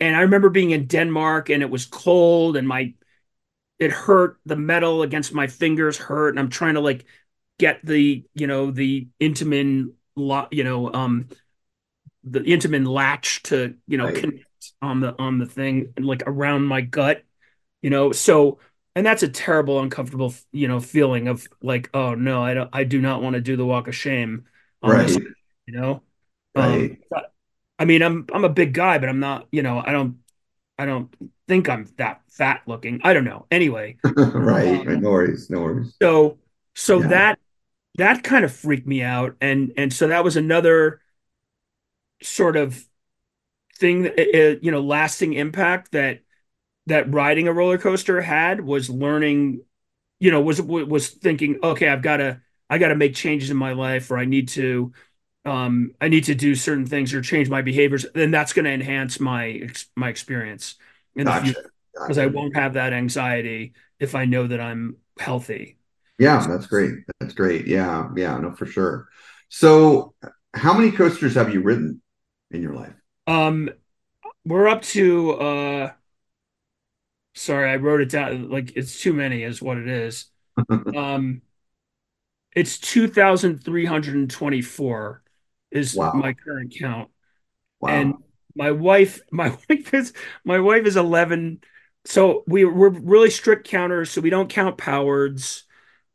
and I remember being in Denmark and it was cold and my it hurt the metal against my fingers hurt and I'm trying to like get the you know the Intamin lot you know um the Intamin latch to you know Right. connect on the on the thing and like around my gut you know so and that's a terrible uncomfortable you know feeling of like oh no I don't I do not want to do the walk of shame on Right. this you know Right. um, I mean, I'm I'm a big guy, but I'm not, you know, I don't I don't think I'm that fat looking. I don't know. Anyway, right. um, No worries. No worries. so so Yeah. that that kind of freaked me out and and so that was another sort of thing that uh, you know, lasting impact that that riding a roller coaster had was learning, you know, was was thinking, okay, I've got to I got to make changes in my life or I need to um I need to do certain things or change my behaviors then that's going to enhance my my experience in the Gotcha. future because I won't have that anxiety if I know that I'm healthy. Yeah, that's great. That's great. Yeah, yeah, no, for sure. So, how many coasters have you ridden in your life? Um we're up to uh sorry, I wrote it down like it's too many is what it is. Um it's 2324 is Wow. my current count. Wow. and my wife my wife is my wife is 11 so we we're really strict counters so we don't count powards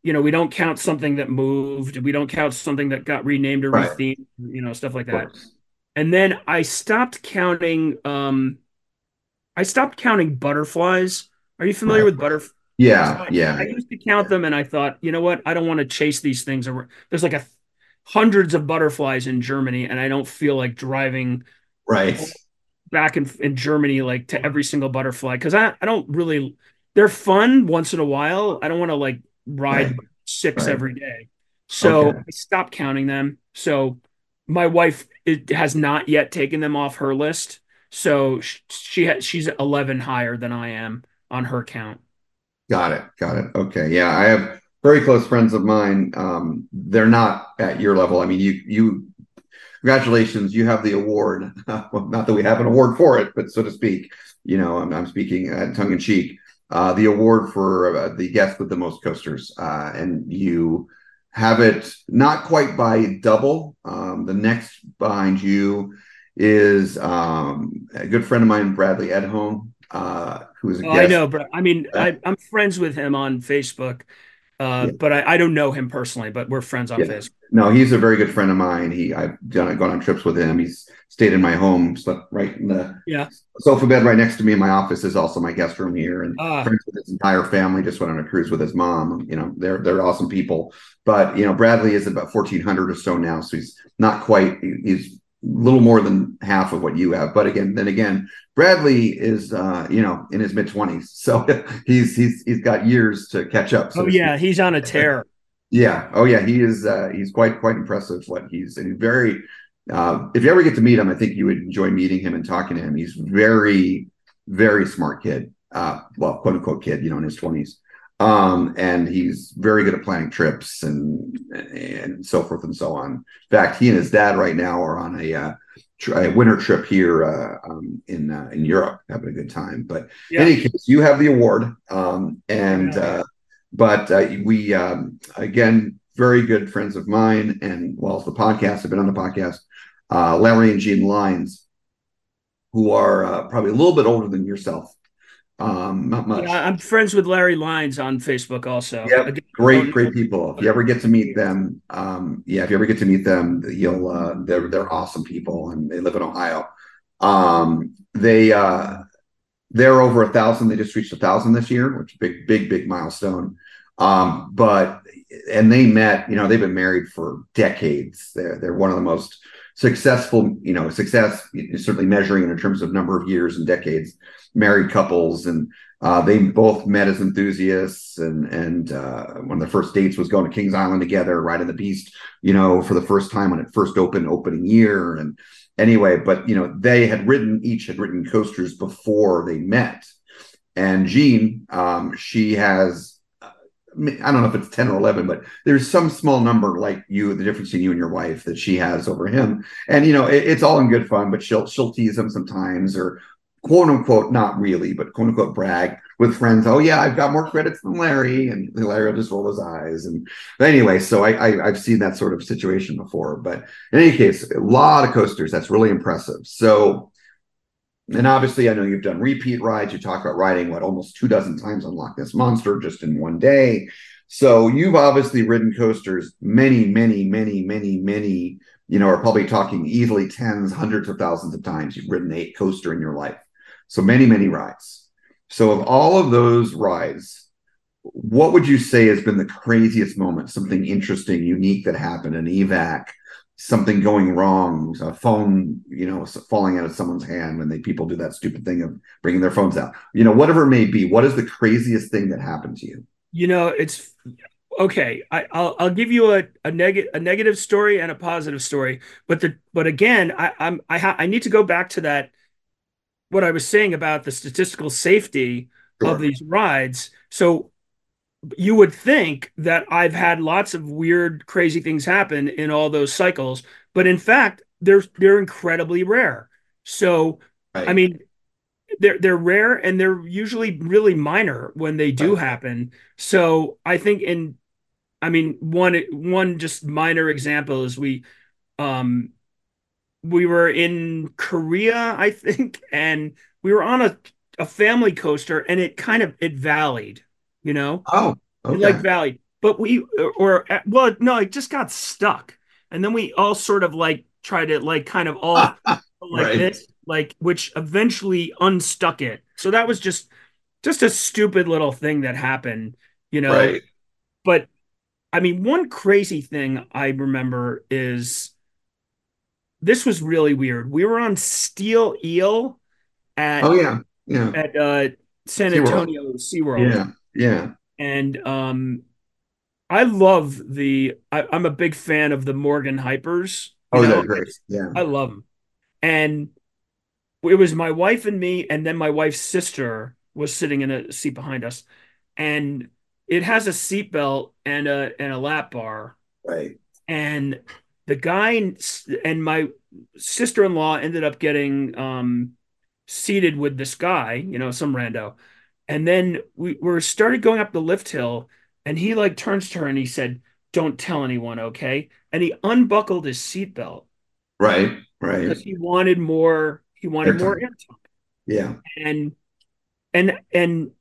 you know we don't count something that moved we don't count something that got renamed or Right. rethemed you know stuff like that. And then i stopped counting um i stopped counting butterflies are you familiar with butterflies Yeah, yeah, I used to count them and I thought, you know what? I don't want to chase these things. There's like a hundreds of butterflies in Germany and I don't feel like driving right. back in, in Germany, like to every single butterfly, because I, I don't really, they're fun once in a while. I don't want to like ride Right. six Right. every day. So Okay. I stopped counting them. So my wife it has not yet taken them off her list. So sh- she ha- she's 11 higher than I am on her count. Got it. Got it. Okay. Yeah, I have very close friends of mine. Um, they're not at your level. I mean, you you congratulations, you have the award. well, not that we have an award for it, but so to speak. You know, I'm, I'm speaking uh, tongue in cheek. Uh, the award for uh, the guest with the most coasters, uh, and you have it not quite by double. Um, the next behind you is um, a good friend of mine, Bradley Edholm, uh, who is a Oh, guest. I know, but I mean, I, I'm friends with him on Facebook, uh, Yeah. but I, I don't know him personally. But we're friends on Yeah. Facebook. No, he's a very good friend of mine. He I've done gone on trips with him. He's stayed in my home, slept right in the Yeah. sofa bed right next to me in my office is also my guest room here. And Ah. friends with his entire family. Just went on a cruise with his mom. You know, they're they're awesome people. But you know, Bradley is about fourteen hundred or so now, so he's not quite. He's little more than half of what you have. But again, then again, Bradley is uh, you know in his mid twenties, so he's he's he's got years to catch up. so Oh yeah, he's on a tear. yeah. Oh, yeah. He is. Uh, he's quite quite impressive. What he's and he's very. Uh, if you ever get to meet him, I think you would enjoy meeting him and talking to him. He's very very smart kid. Uh, well, quote unquote kid. You know, in his twenties. Um, and he's very good at planning trips and and so forth and so on. In fact, he and his dad right now are on a, uh, tr- a winter trip here uh, um, in uh, in Europe, having a good time. But Yeah. in any case, you have the award, um, and Yeah. uh, but uh, we um, again very good friends of mine, and well, the podcast have been on the podcast. Uh, Larry and Jean Lyons, who are uh, probably a little bit older than yourself, um, not much. Yeah, I'm friends with Larry Lyons on Facebook also. Again, Great, great people. If you ever get to meet them, um, yeah, if you ever get to meet them, you'll uh, they're they're awesome people, and they live in Ohio. Um, they uh, they're over a thousand. They just reached a thousand this year, which is a big, big, big milestone. Um, but and they met, you know, they've been married for decades. They're they're one of the most successful, you know, success certainly measuring in terms of number of years and decades, married couples, and uh, they both met as enthusiasts. And and uh, one of the first dates was going to Kings Island together, riding the Beast, you know, for the first time when it first opened, opening year, and anyway, but you know, they had written each had written coasters before they met. And Jean, um, she has, I don't know if it's 10 or 11, but there's some small number like you, the difference in you and your wife that she has over him. And, you know, it- it's all in good fun, but she'll, she'll tease him sometimes or quote unquote, not really, but quote unquote brag with friends. Oh yeah, I've got more credits than Larry. And Larry will just roll his eyes. And but anyway, so I, I, I've seen that sort of situation before, but in any case, a lot of coasters. That's really impressive. So, and obviously, I know you've done repeat rides. You talk about riding what almost two dozen times on Loch Ness Monster just in one day. So you've obviously ridden coasters many, many, many, many, many. You know, are probably talking easily tens, hundreds of thousands of times you've ridden a coaster in your life. So many, many rides. So of all of those rides, what would you say has been the craziest moment? Something interesting, unique that happened, an evac, something going wrong, a phone, you know, falling out of someone's hand when they people do that stupid thing of bringing their phones out. You know, whatever it may be. What is the craziest thing that happened to you? You know, it's okay. I, I'll I'll give you a a negative a negative story and a positive story. But the but again, I, I'm I ha- I need to go back to that what I was saying about the statistical safety Sure. of these rides. So you would think that I've had lots of weird, crazy things happen in all those cycles, but in fact, they're they're incredibly rare. So Right. I mean, they're they're rare and they're usually really minor when they do Right. happen. So I think in I mean one one just minor example is we um we were in Korea, I think, and we were on a a family coaster and it kind of it valleyed, you know? oh, okay. like valleyed. But we or well, no, it just got stuck. And then we all sort of like tried to like kind of all like Right. this, like which eventually unstuck it. So that was just just a stupid little thing that happened, you know. right. But I mean, one crazy thing I remember is this was really weird. We were on Steel Eel at Oh yeah, yeah, at uh, San SeaWorld. Antonio SeaWorld. yeah, yeah. And um, I love the. I, I'm a big fan of the Morgan Hypers. Oh, know, they're great. Yeah. I love them. And it was my wife and me, and then my wife's sister was sitting in a seat behind us, and it has a seatbelt and a and a lap bar, Right. and the guy and my sister-in-law ended up getting um, seated with this guy, you know, some rando, and then we we started going up the lift hill, and he like turns to her and he said, "Don't tell anyone, okay?" And he unbuckled his seatbelt Right. Right. because he wanted more. He wanted more Airtime. Yeah. and and and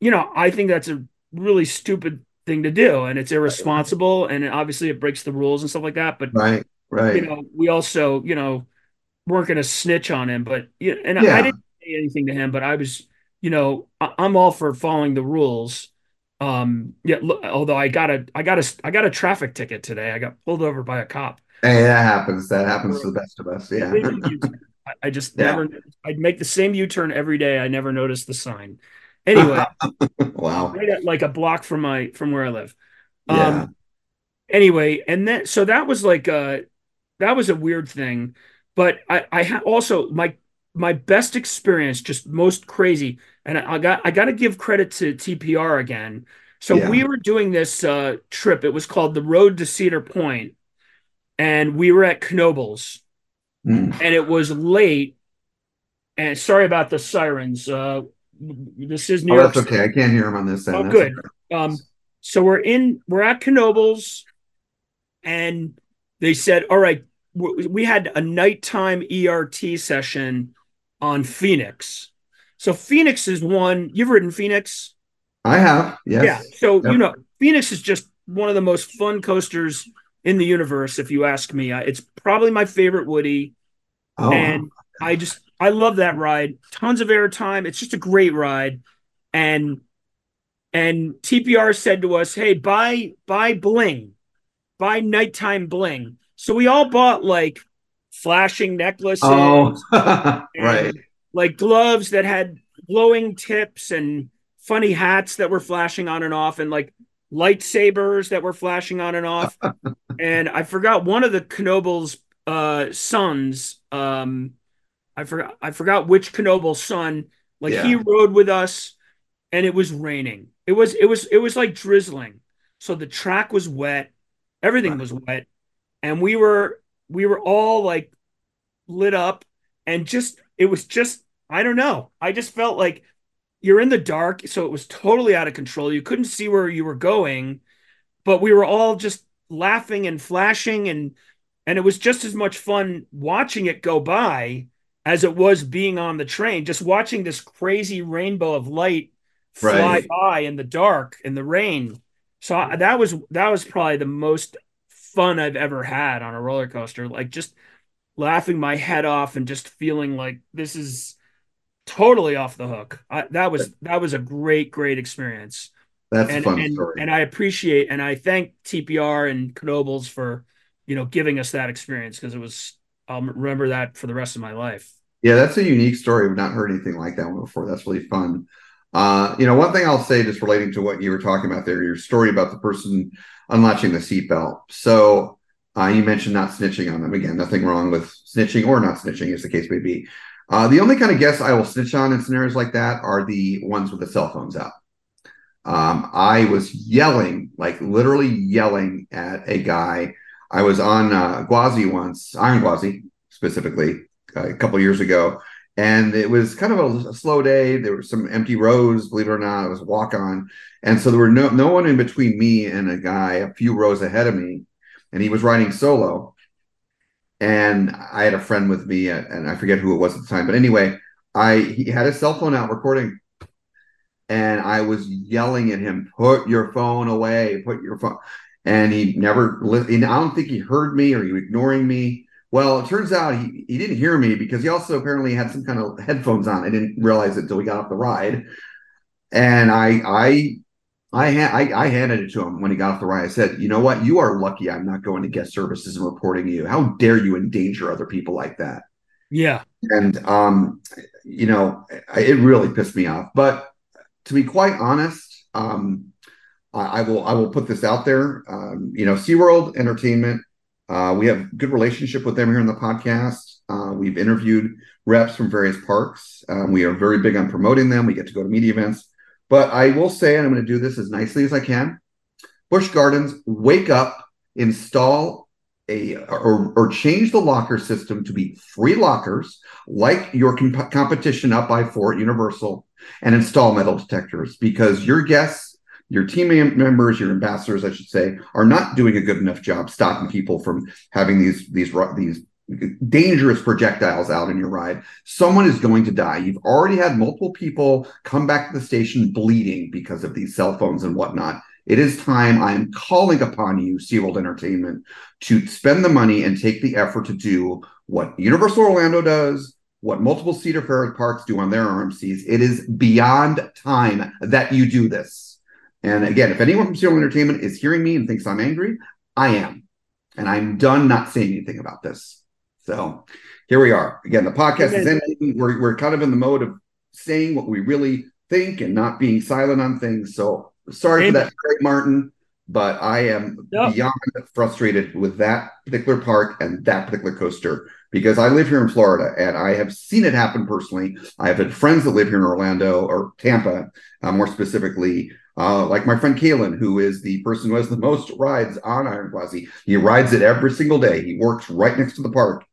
you know, I think that's a really stupid thing to do, and it's irresponsible, and obviously it breaks the rules and stuff like that. But Right. Right. you know, we also, you know, weren't going to snitch on him, but you and Yeah. I didn't say anything to him, but I was, you know, I, I'm all for following the rules. Um, yeah, look, although I got a, I got a, I got a traffic ticket today. I got pulled over by a cop. Hey, that happens. That happens to the best of us. Yeah. I, I just Yeah. never, I'd make the same U-turn every day. I never noticed the sign. Anyway, wow. right at like a block from my, from where I live. Yeah. Um, anyway, and then so that was like uh that was a weird thing, but I I ha- also my my best experience, just most crazy, and I, I got I got to give credit to TPR again. So Yeah. we were doing this uh trip. It was called the Road to Cedar Point, and we were at Knoebels, Mm. and it was late. And sorry about the sirens. Uh, this is New Oh, York. that's okay. I can't hear him on this end. Oh, That's good. okay. Um, so we're in, we're at Knoebels, and they said, "All right, we had a nighttime ERT session on Phoenix." So Phoenix is one. You've ridden Phoenix, I have. Yes. yeah. So Yep. you know, Phoenix is just one of the most fun coasters in the universe, if you ask me. Uh, It's probably my favorite Woody, Oh, and I just I love that ride. Tons of airtime. It's just a great ride. And and TPR said to us, "Hey, buy buy bling, buy nighttime bling." So we all bought like flashing necklaces, oh. and, right. Like gloves that had glowing tips and funny hats that were flashing on and off, and like lightsabers that were flashing on and off. and I forgot one of the Knoebels uh sons. Um, I forgot I forgot which Knoebel son. Like he rode with us, and it was raining. It was it was it was like drizzling. So the track was wet, everything Right. was wet, and we were we were all like lit up, and just it was just I don't know. I just felt like you're in the dark, so it was totally out of control. You couldn't see where you were going, but we were all just laughing and flashing and and it was just as much fun watching it go by as it was being on the train just watching this crazy rainbow of light fly Right. by in the dark in the rain so I, that was that was probably the most fun i've ever had on a roller coaster like just laughing my head off and just feeling like this is totally off the hook I, that was that was a great great experience That's and a fun and, story. and I appreciate and I thank TPR and Knoebels for you know giving us that experience because it was I'll remember that for the rest of my life. Yeah, that's a unique story. We've not heard anything like that one before. That's really fun. Uh, you know, one thing I'll say, just relating to what you were talking about there, your story about the person unlatching the seatbelt. So uh, you mentioned not snitching on them. Again, nothing wrong with snitching or not snitching, as the case may be. Uh, the only kind of guests I will snitch on in scenarios like that are the ones with the cell phones out. Um, I was yelling, like literally yelling at a guy. I was on uh, Gwazi once, Iron Gwazi specifically, uh, a couple years ago, and it was kind of a, a slow day. There were some empty rows, believe it or not. It was a walk on, and so there were no no one in between me and a guy a few rows ahead of me, and he was riding solo. And I had a friend with me, uh, and I forget who it was at the time, but anyway, I he had his cell phone out recording, and I was yelling at him, "Put your phone away! Put your phone!" And he never. I don't think he heard me, or he was ignoring me. Well, it turns out he, he didn't hear me because he also apparently had some kind of headphones on. I didn't realize it until we got off the ride. And I I I, ha- I I handed it to him when he got off the ride. I said, "You know what? You are lucky I'm not going to guest services and reporting you. How dare you endanger other people like that?" Yeah, And um, you know, it really pissed me off. But to be quite honest, um, I, I will I will put this out there. Um, you know, SeaWorld Entertainment, uh, we have good relationship with them here in the podcast. Uh, we've interviewed reps from various parks. Um, we are very big on promoting them. We get to go to media events. But I will say, and I'm going to do this as nicely as I can. Busch Gardens, wake up, install a or, or change the locker system to be free lockers like your comp- competition up by Fort Universal and install metal detectors because your guests your team members your ambassadors i should say are not doing a good enough job stopping people from having these these these dangerous projectiles out in your ride someone is going to die you've already had multiple people come back to the station bleeding because of these cell phones and whatnot it is time I am calling upon you, SeaWorld Entertainment, to spend the money and take the effort to do what Universal Orlando does, what multiple Cedar Fair parks do on their RMCs. It is beyond time that you do this. And again, if anyone from SeaWorld Entertainment is hearing me and thinks I'm angry, I am. And I'm done not saying anything about this. So here we are. Again, the podcast is ending. We're, we're kind of in the mode of saying what we really think and not being silent on things. So sorry Amen. for that, Craig Martin, but I am yep. beyond frustrated with that particular park and that particular coaster because I live here in Florida and I have seen it happen personally. I have had friends that live here in Orlando or Tampa, uh, more specifically. Uh, like my friend Kalen, who is the person who has the most rides on Iron Gwazi. He rides it every single day. He works right next to the park.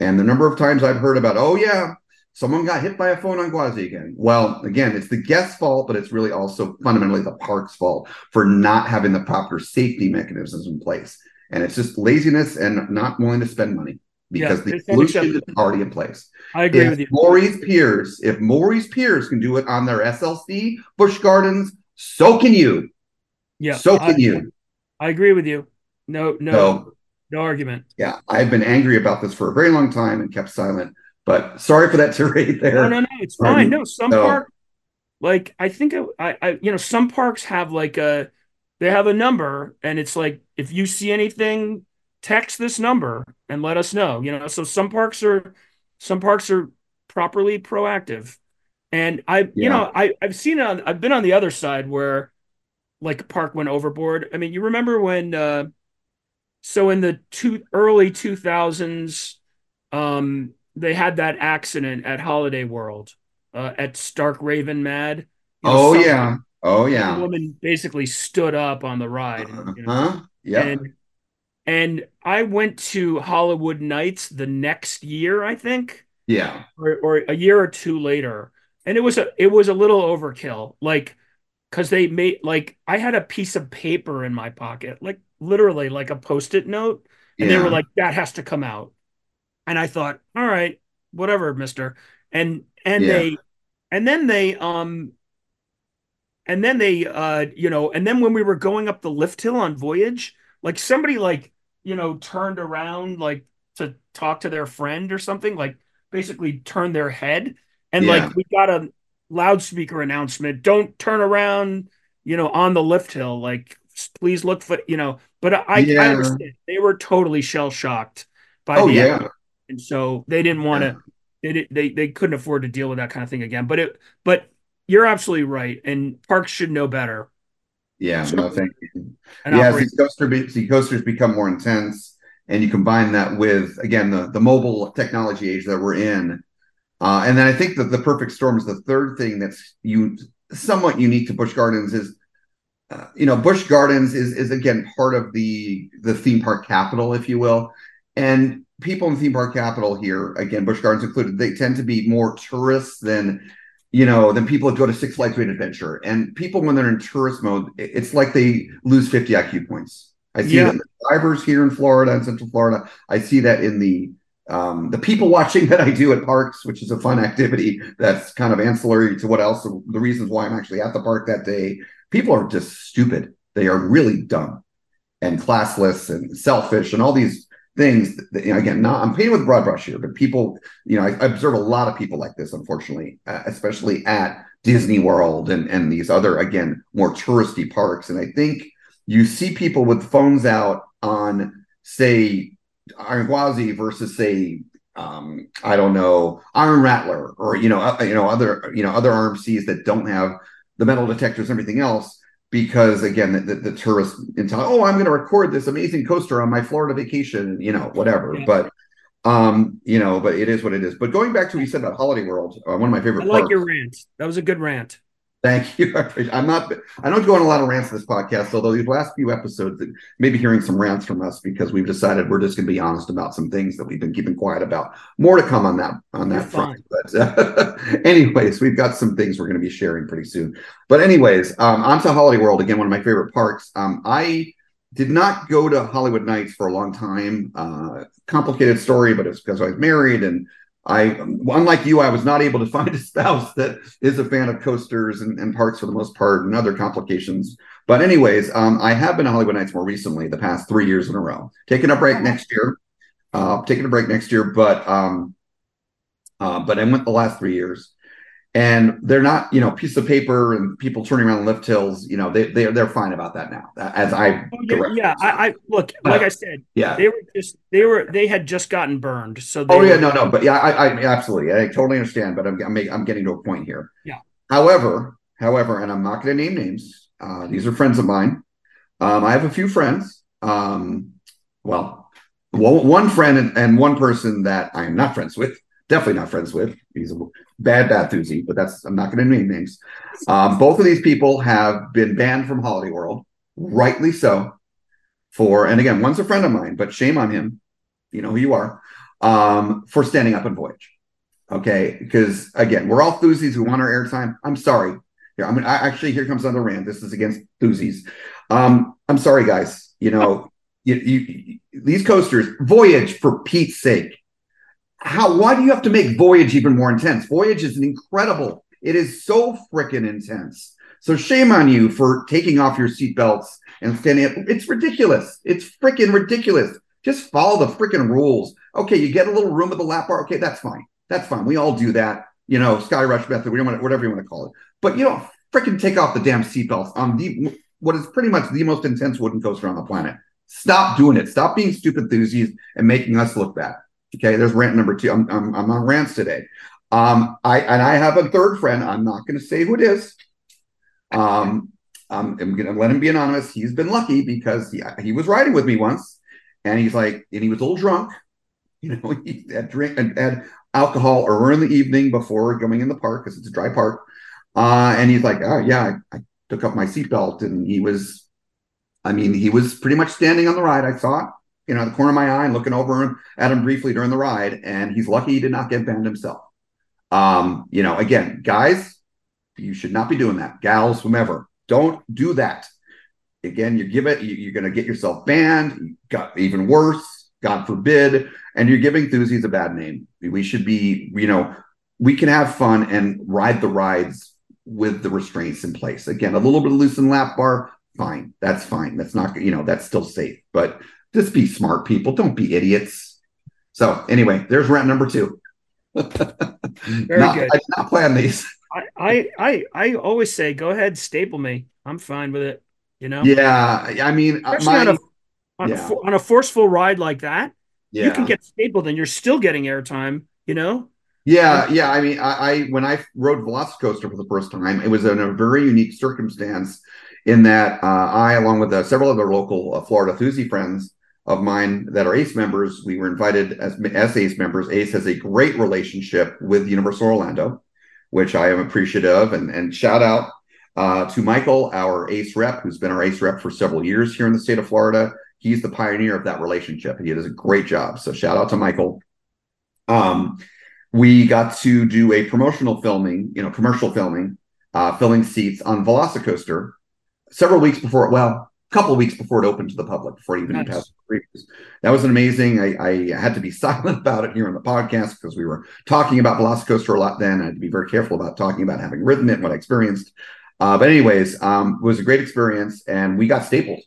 And the number of times I've heard about, oh, yeah, someone got hit by a phone on Gwazi again. Well, again, it's the guest's fault, but it's really also fundamentally the park's fault for not having the proper safety mechanisms in place. And it's just laziness and not willing to spend money because yeah, the solution is already in place. I agree if with you. Morey's Piers, if Morey's Piers can do it on their SLC, Busch Gardens, so can you. Yeah. So can I, you. I agree with you. No, no, so, no argument. Yeah. I've been angry about this for a very long time and kept silent but sorry for that tirade there. No, no, no, it's fine. No, some so, park, like I think I, I, you know, some parks have like a, they have a number, and it's like if you see anything, text this number and let us know. You know, so some parks are, some parks are properly proactive, and I, yeah. you know, I, I've seen it on, I've been on the other side where, like, a park went overboard. I mean, you remember when, uh, so in the two early two thousands, um, they had that accident at Holiday World uh, at Stark Raven Mad. You know, oh yeah, oh yeah. The woman basically stood up on the ride. Uh-huh. You know, yeah. And, and I went to Holiwood Nights the next year, I think. Yeah. Or, or a year or two later, and it was a it was a little overkill, like because they made like I had a piece of paper in my pocket, like literally like a post-it note, and yeah. they were like, "That has to come out." and I thought, all right, whatever, Mister. And and yeah. they and then they um and then they uh you know and then when we were going up the lift hill on voyage, like somebody like you know turned around like to talk to their friend or something, like basically turned their head and yeah. like we got a loudspeaker announcement, don't turn around, you know, on the lift hill, like please look for you know. But I, yeah. I understand they were totally shell shocked by oh, the yeah and so they didn't want to. They, they they couldn't afford to deal with that kind of thing again. But it but you're absolutely right, and parks should know better. Yeah, so, no, thank you. Yeah, the coaster the coasters become more intense, and you combine that with again the the mobile technology age that we're in, uh, and then I think that the perfect storm is the third thing that's you somewhat unique to Busch Gardens is. Uh, you know, Busch Gardens is is again part of the the theme park capital, if you will, and people in theme park capital here, again, Busch Gardens included, they tend to be more tourists than you know than people that go to Six Flags Great Adventure. And people when they're in tourist mode, it's like they lose 50 IQ points. I see yeah. that drivers here in Florida and Central Florida. I see that in the um, the people watching that I do at parks, which is a fun activity that's kind of ancillary to what else the reasons why I'm actually at the park that day. People are just stupid. They are really dumb and classless and selfish and all these things that, you know, again not i'm painting with broad brush here but people you know I, I observe a lot of people like this unfortunately uh, especially at disney world and and these other again more touristy parks and i think you see people with phones out on say Iron Gwazi versus say um, I don't know, Iron Rattler, or you know, uh, you know, other you know other RMCs that don't have the metal detectors and everything else. Because again, the, the, the tourist intel, oh, I'm going to record this amazing coaster on my Florida vacation, you know, whatever. Yeah. But um, you know, but it is what it is. But going back to what you said about Holiday World, uh, one of my favorite. I like parks- your rant. That was a good rant. Thank you. I appreciate- I'm not. I don't go on a lot of rants in this podcast. Although these last few episodes, maybe hearing some rants from us because we've decided we're just going to be honest about some things that we've been keeping quiet about. More to come on that on that front. But uh, anyways, we've got some things we're going to be sharing pretty soon. But anyways, um, on to Holiday World again. One of my favorite parks. Um, I did not go to Holiwood Nights for a long time. Uh, complicated story, but it's because I was married and I, unlike you, I was not able to find a spouse that is a fan of coasters and, and parks for the most part and other complications. But anyways, um, I have been to Holiwood Nights more recently, the past three years in a row. Taking a break next year, uh, taking a break next year, but um, uh, but I went the last three years, and they're not, you know, piece of paper and people turning around lift hills. You know, they they they're fine about that now. As I Oh, yeah, yeah. I, I look, like I said, yeah. they were just they were they had just gotten burned. So they Oh yeah, were- no, no, but yeah, I, I absolutely, I totally understand. But I'm, I'm, I'm getting to a point here. Yeah. However, however, and I'm not going to name names. Uh, these are friends of mine. Um, I have a few friends. Um, well, one friend and, and one person that I'm not friends with. Definitely not friends with. He's a bad Bathuzi, but that's I'm not going to name names. Um, both of these people have been banned from Holiday World, rightly so. For and again, one's a friend of mine, but shame on him. You know who you are um, for standing up in Voyage. Okay, because again, we're all Thuzies who want our airtime. I'm sorry. Here, I mean, I, actually, here comes another rant. This is against Thuzies. Um, I'm sorry, guys. You know, you, you, these coasters, Voyage, for Pete's sake. How? Why do you have to make Voyage even more intense? Voyage is an incredible. It is so freaking intense. So shame on you for taking off your seatbelts and standing up. It's ridiculous. It's freaking ridiculous. Just follow the freaking rules. Okay, you get a little room at the lap bar. Okay, that's fine. That's fine. We all do that. You know, Skyrush method. We don't want whatever you want to call it. But you don't freaking take off the damn seatbelts on the what is pretty much the most intense wooden coaster on the planet. Stop doing it. Stop being stupid enthusiasts and making us look bad. Okay, there's rant number two. I'm I'm, I'm on rants today. Um, I and I have a third friend. I'm not going to say who it is. Um, um, I'm going to let him be anonymous. He's been lucky because he he was riding with me once, and he's like, and he was a little drunk. You know, he had drink and had alcohol early in the evening before going in the park because it's a dry park. Uh, and he's like, oh yeah, I, I took off my seatbelt, and he was, I mean, he was pretty much standing on the ride. I saw you know, the corner of my eye, and looking over him at him briefly during the ride, and he's lucky he did not get banned himself. Um, you know, again, guys, you should not be doing that. Gals, whomever, don't do that. Again, you give it, you, you're going to get yourself banned. Got even worse, God forbid, and you're giving Thuzies a bad name. We should be, you know, we can have fun and ride the rides with the restraints in place. Again, a little bit of loosen lap bar, fine. That's fine. That's not, you know, that's still safe. But just be smart, people. Don't be idiots. So anyway, there's rant number two. Very Not- good. I did not plan these. I, I I I always say, go ahead, staple me. I'm fine with it. You know, Yeah, I mean, uh, especially on a on, a yeah. fo- on a forceful ride like that, yeah. you can get stapled and you're still getting airtime. You know, Yeah, yeah. I mean, I, I when I rode Velocicoaster for the first time, it was in a very unique circumstance in that uh, I, along with uh, several other local uh, Florida Thuzy friends of mine that are ACE members, we were invited as, as ACE members. ACE has a great relationship with Universal Orlando, which I am appreciative and and shout out uh, to Michael, our ACE rep, who's been our ACE rep for several years here in the state of Florida. He's the pioneer of that relationship. He does a great job. So shout out to Michael. Um, we got to do a promotional filming, you know, commercial filming, uh, filling seats on Velocicoaster several weeks before, well, couple weeks before it opened to the public, before it even Nice. passed previews. That was an amazing. I, I had to be silent about it here on the podcast because we were talking about Velocicoaster a lot then. I had to be very careful about talking about having ridden it and what I experienced. Uh, but anyways, um, it was a great experience, and we got stapled.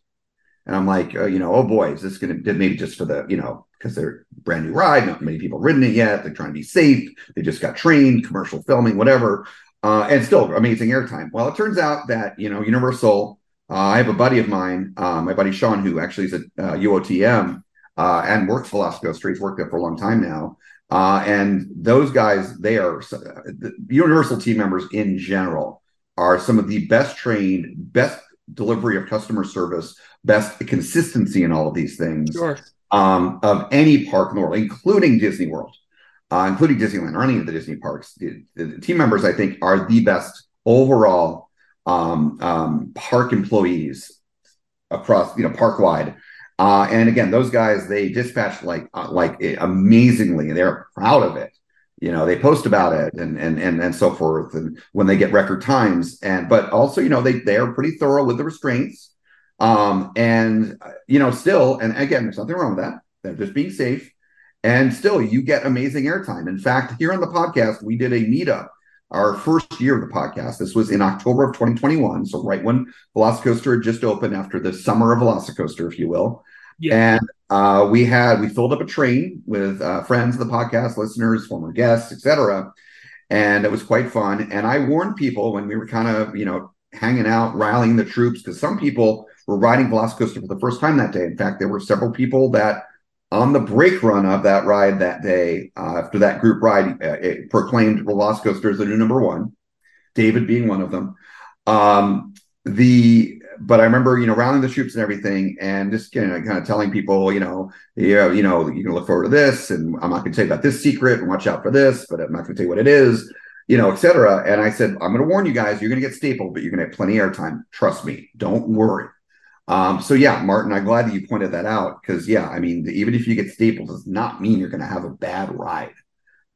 And I'm like, uh, you know, oh boy, is this going to maybe just for the, you know, because they're brand new ride, not many people have ridden it yet. They're trying to be safe. They just got trained, commercial filming, whatever, uh, and still amazing airtime. Well, it turns out that you know, Universal. Uh, I have a buddy of mine, uh, my buddy Sean, who actually is at uh, UOTM uh, and works Velocicoaster. He's worked there for a long time now. Uh, and those guys, they are the Universal team members in general are some of the best trained, best delivery of customer service, best consistency in all of these things Sure. um, of any park in the world, including Disney World, uh, including Disneyland or any of the Disney parks. The, the team members, I think, are the best overall um, um, park employees across, you know, park wide. Uh, and again, those guys they dispatch like uh, like amazingly. They're proud of it. You know, they post about it and and and and so forth. And when they get record times, and but also, you know, they they are pretty thorough with the restraints. Um, and you know, still, and again, there's nothing wrong with that. They're just being safe. And still, you get amazing airtime. In fact, here on the podcast, we did a meetup our first year of the podcast. This was in October of 2021. So, right when Velocicoaster had just opened after the summer of Velocicoaster, if you will. Yeah. And uh, we had, we filled up a train with uh, friends of the podcast, listeners, former guests, etc. And it was quite fun. And I warned people when we were kind of, you know, hanging out, rallying the troops, because some people were riding Velocicoaster for the first time that day. In fact, there were several people that on the break run of that ride that day, uh, after that group ride, uh, it proclaimed Velocicoaster as the new number one, David being one of them. Um, the but I remember, you know, rounding the troops and everything, and just kind of, kind of telling people, you know, yeah, you know, you can look forward to this, and I'm not going to tell you about this secret, and watch out for this, but I'm not going to tell you what it is, you know, etc. And I said, I'm going to warn you guys, you're going to get stapled, but you're going to have plenty of airtime. Trust me, don't worry. Um, so yeah, Martin, I'm glad that you pointed that out because yeah, I mean, even if you get stapled, does not mean you're going to have a bad ride.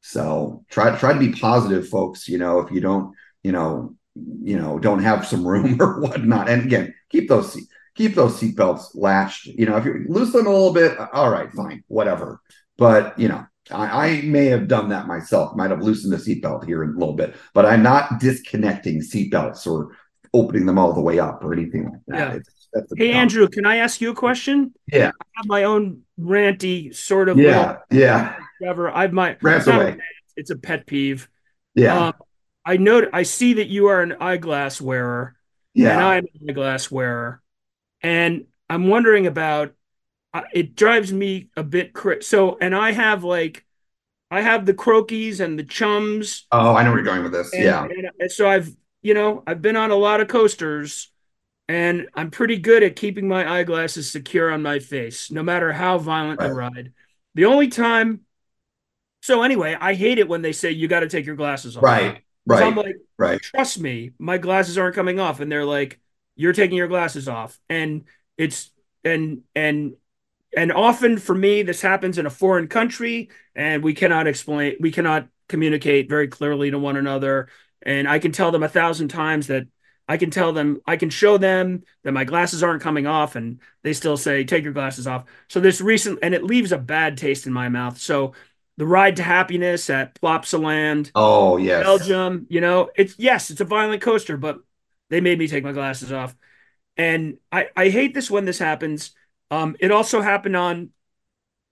So try try to be positive, folks. You know, if you don't, you know, you know, don't have some room or whatnot, and again, keep those keep those seatbelts latched. You know, if you loosen them a little bit, all right, fine, whatever. But you know, I, I may have done that myself. Might have loosened the seatbelt here in a little bit, but I'm not disconnecting seatbelts or opening them all the way up or anything like that. Yeah. It's, that's Hey, Andrew, can I ask you a question? Yeah. I have my own ranty sort of Yeah, yeah, whatever. I've my Rant it's a away. it's a pet peeve. yeah, Um, I know I see that you are an eyeglass wearer, Yeah. and. I'm an eyeglass wearer, and I'm wondering about. Uh, it drives me a bit cra- so, and I have like, I have the Croakies and the chums. Oh, I know where you're going with this. And, yeah, and so I've, you know, I've been on a lot of coasters and I'm pretty good at keeping my eyeglasses secure on my face, no matter how violent the ride. The only time, so anyway, I hate it when they say you got to take your glasses off. right, 'Cause I'm right, like, right. trust me, my glasses aren't coming off. And they're like, you're taking your glasses off. And it's, and, and, and often for me, this happens in a foreign country and we cannot explain, we cannot communicate very clearly to one another. And I can tell them a thousand times that I can tell them, I can show them that my glasses aren't coming off and they still say, take your glasses off. So this recent, and it leaves a bad taste in my mouth. So the ride to happiness at Plopsaland, Oh, yes. Belgium, you know, it's yes, it's a violent coaster, but they made me take my glasses off. And I, I hate this when this happens. Um, it also happened on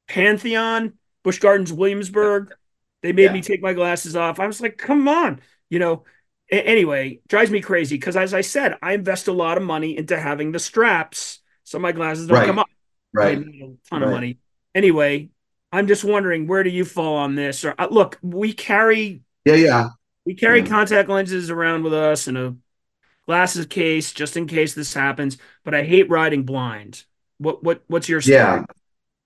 Pantheon, Busch Gardens, Williamsburg. They made Yeah. me take my glasses off. I was like, come on, you know. Anyway, drives me crazy because, as I said, I invest a lot of money into having the straps so my glasses don't Right. come. I Right. a ton of money. Anyway, I'm just wondering where do you fall on this? Or uh, look, we carry Yeah, yeah. we carry Yeah. contact lenses around with us in a glasses case just in case this happens. But I hate riding blind. What what what's your story? Yeah.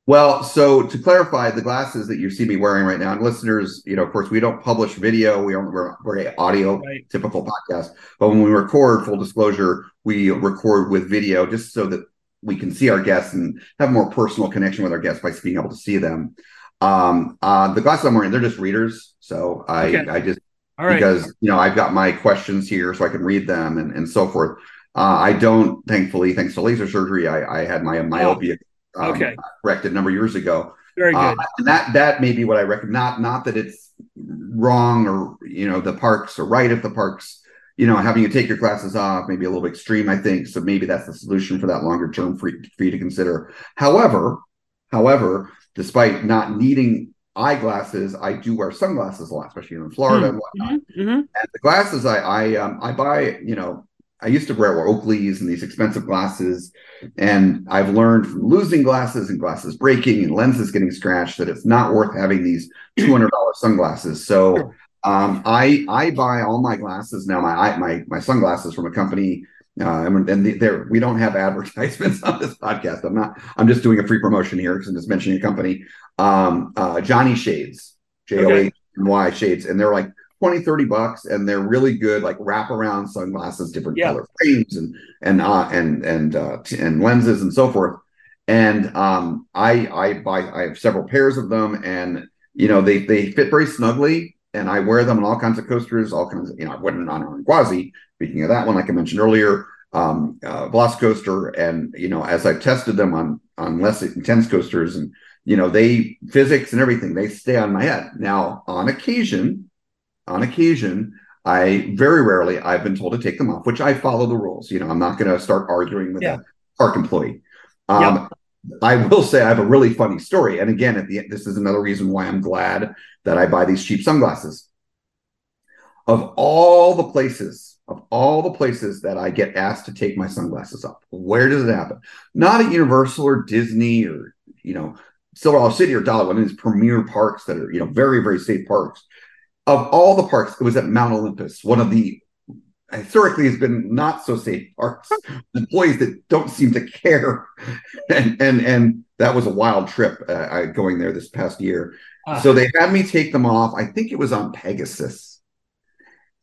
Well, so to clarify, the glasses that you see me wearing right now, and listeners, you know, of course, we don't publish video. We don't, we're, we're a audio Right. typical podcast. But when we record, full disclosure, we record with video just so that we can see our guests and have more personal connection with our guests by being able to see them. Um, uh, the glasses I'm wearing, they're just readers. So I, Okay. I just right. because you know I've got my questions here so I can read them and, and so forth. Uh, I don't, thankfully, thanks to laser surgery, I, I had my myopia um, Okay. corrected a number of years ago. Very good. Uh, and that that may be what I recommend. Not not that it's wrong or you know the parks are right if the parks you know having you take your glasses off maybe a little extreme. I think so. Maybe that's the solution for that longer term for, for you to consider. However, however, despite not needing eyeglasses, I do wear sunglasses a lot, especially in Florida and whatnot. Mhm, mhm. And the glasses I I um I buy, you know, I used to wear Oakleys and these expensive glasses, and I've learned from losing glasses and glasses breaking and lenses getting scratched that it's not worth having these two hundred dollar sunglasses. So um, I I buy all my glasses now. My my my sunglasses from a company. Uh, and there we don't have advertisements on this podcast. I'm not. I'm just doing a free promotion here because I'm just mentioning a company. Um, uh, Johnny Shades, J O H N Y Shades, and they're like 20 30 bucks and they're really good like wraparound sunglasses different yeah. color frames and and uh and and uh and lenses and so forth and um i i buy i have several pairs of them and you know they they fit very snugly and i wear them on all kinds of coasters all kinds of you know i went on on Gwazi speaking of that one like i mentioned earlier um uh coaster and you know as i've tested them on on less intense coasters and you know they physics and everything they stay on my head now on occasion on occasion, I very rarely I've been told to take them off, which I follow the rules. You know, I'm not going to start arguing with yeah. a park employee. Um, yep. I will say I have a really funny story, and again, at the end, this is another reason why I'm glad that I buy these cheap sunglasses. Of all the places, of all the places that I get asked to take my sunglasses off, where does it happen? Not at Universal or Disney or you know Silver City or Dollar, one of these premier parks that are you know very very safe parks of all the parks, it was at Mount Olympus, one of the historically has been not so safe parks. Employees that don't seem to care, and and and that was a wild trip uh, going there this past year. Uh, so they had me take them off. I think it was on Pegasus.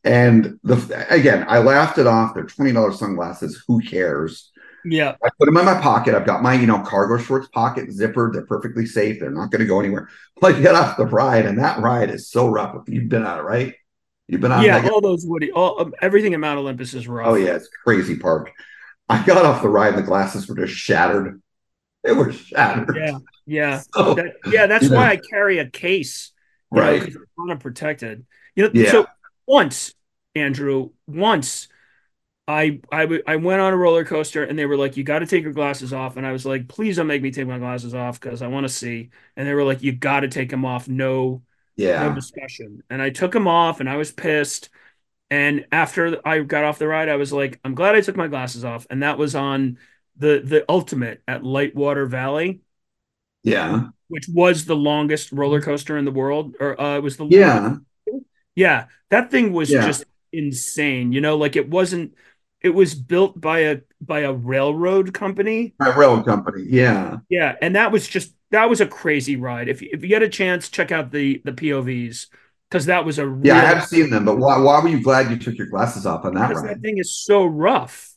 And the again, I laughed it off. They're twenty dollars sunglasses. Who cares? Yeah. I put them in my pocket. I've got my, you know, cargo shorts pocket zippered. They're perfectly safe. They're not going to go anywhere. Like get off the ride, and that ride is so rough. If You've been on it, right? You've been on. Yeah, all those Woody, all um, everything at Mount Olympus is rough. Oh yeah, it's crazy park. I got off the ride, and the glasses were just shattered. They were shattered. Yeah, yeah, so, that, yeah. That's why know. I carry a case, right? Know, unprotected. You know, yeah. so once, Andrew, once I I I went on a roller coaster and they were like, "You got to take your glasses off," and I was like, "Please don't make me take my glasses off because I want to see." And they were like, "You got to take them off, no, yeah, no discussion." And I took them off, and I was pissed. And after I got off the ride, I was like, "I'm glad I took my glasses off," and that was on the the ultimate at Lightwater Valley. Yeah, which was the longest roller coaster in the world, or uh, it was the yeah, longest. yeah. That thing was yeah. just insane. You know, like it wasn't it was built by a by a railroad company. A railroad company, yeah, yeah, and that was just that was a crazy ride. If if you get a chance, check out the the POVs because that was a real, yeah. I have seen them, but why why were you glad you took your glasses off on that because ride? That thing is so rough.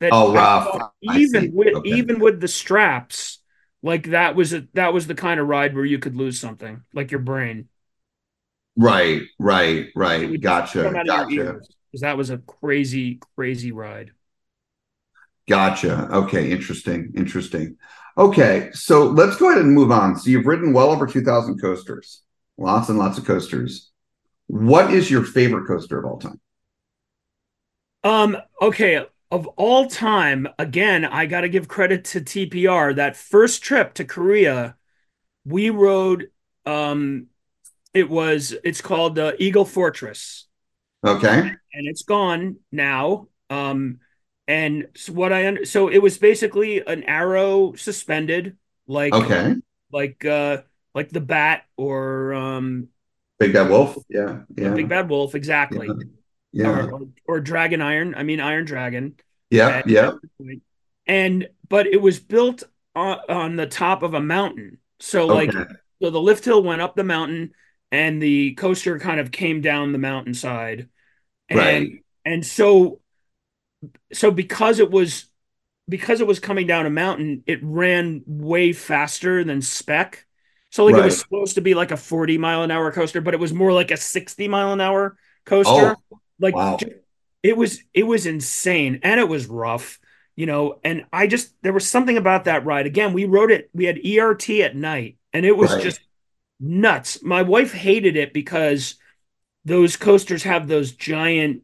That oh, rough. Even with okay. even with the straps, like that was a that was the kind of ride where you could lose something, like your brain. Right, right, right. Gotcha, gotcha because that was a crazy, crazy ride. Gotcha. Okay, interesting, interesting. Okay, so let's go ahead and move on. So you've ridden well over 2,000 coasters, lots and lots of coasters. What is your favorite coaster of all time? Um, okay, of all time, again, I got to give credit to TPR. That first trip to Korea, we rode um it was it's called uh, Eagle Fortress. Okay. And it's gone now. Um, and so what I under so it was basically an arrow suspended, like okay, like uh, like the bat or um, Big Bad Wolf. Yeah, yeah. Big Bad Wolf, exactly. Yeah. yeah. Or, or, or, Dragon Iron. I mean Iron Dragon. Yeah, yeah. And but it was built on, on the top of a mountain, so like so the lift hill went up the mountain and the coaster kind of came down the mountainside and right. and so so because it was because it was coming down a mountain it ran way faster than spec so like right. it was supposed to be like a 40 mile an hour coaster but it was more like a 60 mile an hour coaster oh, like wow. it was it was insane and it was rough you know and i just there was something about that ride again we rode it we had ert at night and it was right. just nuts. My wife hated it because those coasters have those giant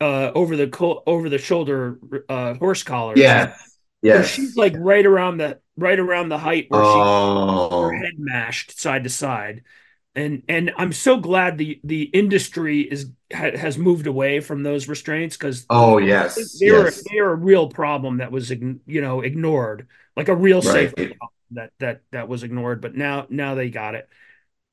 uh, over the co- over the shoulder uh, horse collars. Yeah, yeah. she's like right around the right around the height where oh. she her head mashed side to side. and and I'm so glad the the industry is ha, has moved away from those restraints because oh yes, they yes. were they were a real problem that was you know ignored, like a real Right. safety problem that that that was ignored. But now now they got it.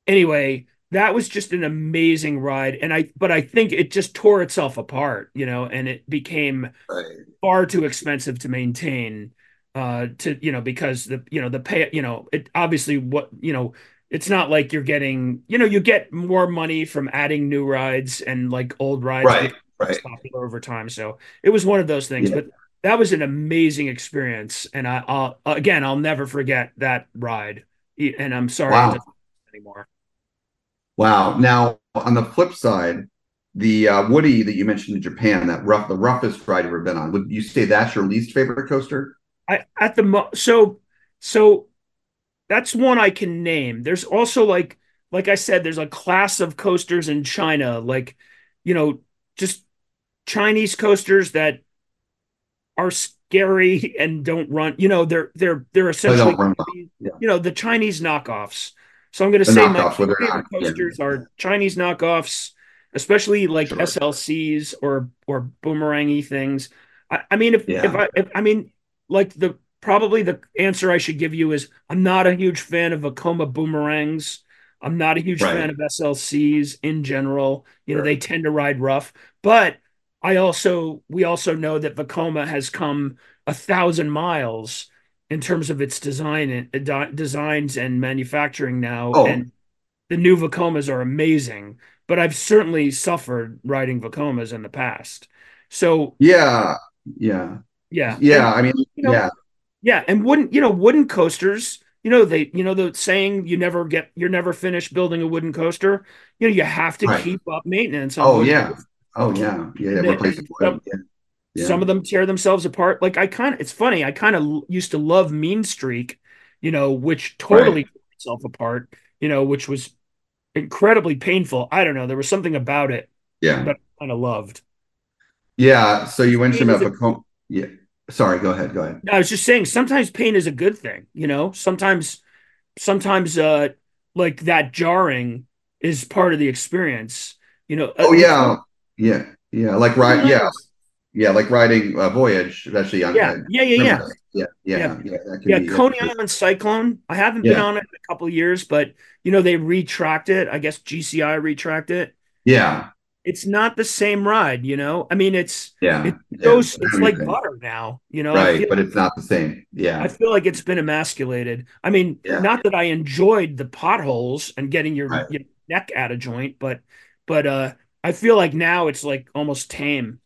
Anyway, that was just an amazing ride, and I but I think it just tore itself apart, you know, and it became Right. far too expensive to maintain uh to you know because the you know the pay you know it obviously what you know it's not like you're getting you know you get more money from adding new rides and like old rides Right, right. popular over time so it was one of those things Yeah. but that was an amazing experience and I, I'll again I'll never forget that ride and I'm sorry Wow. it doesn't exist anymore Wow. Now, on the flip side, the uh, Woody that you mentioned in Japan, that rough, the roughest ride you've ever been on, would you say that's your least favorite coaster? I at the mo so so that's one I can name. There's also like like I said, there's a class of coasters in China, like you know, just Chinese coasters that are scary and don't run. You know, they're they're they're essentially don't run well. Yeah. you know the Chinese knockoffs. So I'm going to say my knockoffs, whether or favorite not- yeah. coasters are Chinese knockoffs, especially like Sure. SLCs or or boomerangy things. I, I mean, if Yeah. if I if, I mean like the probably the answer I should give you is I'm not a huge fan of Vekoma boomerangs. I'm not a huge Right. fan of SLCs in general. You know, Sure. they tend to ride rough, but I also we also know that Vekoma has come a thousand miles in terms of its design and uh, designs and manufacturing now. Oh. And the new Vekomas are amazing, but I've certainly suffered riding Vekomas in the past. So Yeah. Yeah. yeah, Yeah. I mean, you know, yeah. yeah, and wooden, you know, wooden coasters. You know, they, you know, the saying you never get, you're never finished building a wooden coaster. You know, you have to Right. keep up maintenance. On Oh, yeah. coasters. Oh, yeah. Yeah. And Replace. Yeah. Yeah. Some of them tear themselves apart. Like I kind of, it's funny. I kind of used to love Mean Streak, you know, which totally tore itself apart. You know, which was incredibly painful. I don't know. There was something about it Yeah. that I kind of loved. Yeah. So you mentioned about Vekoma. Yeah. Sorry. Go ahead. Go ahead. I was just saying, sometimes pain is a good thing. You know, sometimes, sometimes, uh, like that jarring is part of the experience. You know. Oh, Uh, yeah. Yeah. Yeah. Like ride. Yeah. Yeah. Like riding a voyage, especially on. Yeah, yeah, yeah, yeah. Yeah. Yeah. Yeah. Can Yeah, be- Coney Island Cyclone. I haven't been on it in a couple of years, but you know they retracked it. I guess GCI retracked it. Yeah. It's not the same ride, you know. I mean, it's Yeah. it yeah, goes. It's like butter now, you know. Right. But it's not the same. Yeah. I feel like it's been emasculated. I mean, Yeah. not that I enjoyed the potholes and getting your, Right. your neck out of joint, but but uh, I feel like now it's like almost tame.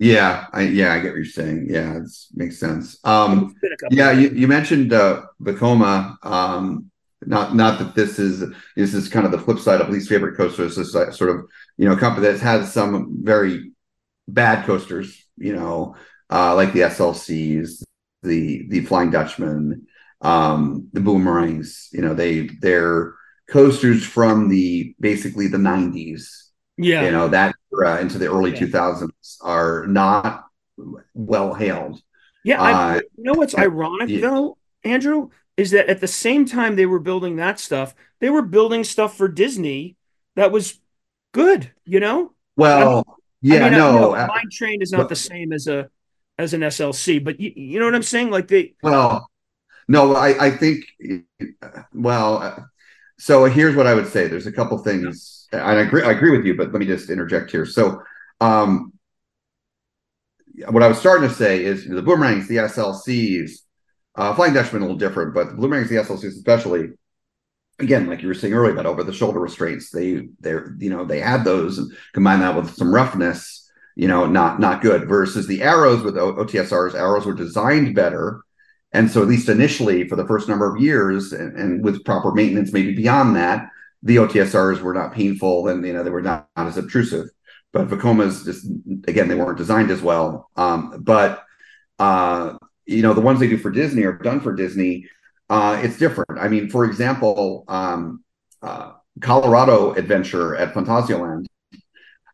Yeah, I yeah, I get what you're saying. Yeah, it makes sense. Um, It's been a couple yeah, you, you mentioned uh, Vekoma. Um, not not that this is this is kind of the flip side of least favorite coasters. This is sort of you know a company that has some very bad coasters. You know, uh, like the SLCs, the the Flying Dutchman, um, the Boomerangs. You know, they they're coasters from the basically the 90s yeah. you know that era into the early Yeah. 2000s are not well hailed Yeah, I, Uh, you know what's yeah, ironic yeah. though, Andrew, is that at the same time they were building that stuff, they were building stuff for Disney that was good. You know, well yeah I mean, I no know uh, Mine Train is not but- the same as a as an SLC, but you, you know what I'm saying? Like they, well no i i think well uh, so here's what i would say there's a couple things and i agree i agree with you but let me just interject here so um what i was starting to say is the boomerangs the slcs uh flying dutchman a little different but the boomerangs the slcs especially again, like you were saying earlier, about over the shoulder restraints, they they're you know they had those and combine that with some roughness, you know, not not good. Versus the arrows with o- OTSRs, arrows were designed better, and so at least initially for the first number of years, and, and with proper maintenance, maybe beyond that, the OTSRs were not painful and you know they were not, not as obtrusive. But Vekomas just again they weren't designed as well. Um, but uh, you know the ones they do for Disney are done for Disney uh, it's different. I mean, for example, um, uh, Colorado Adventure at Phantasialand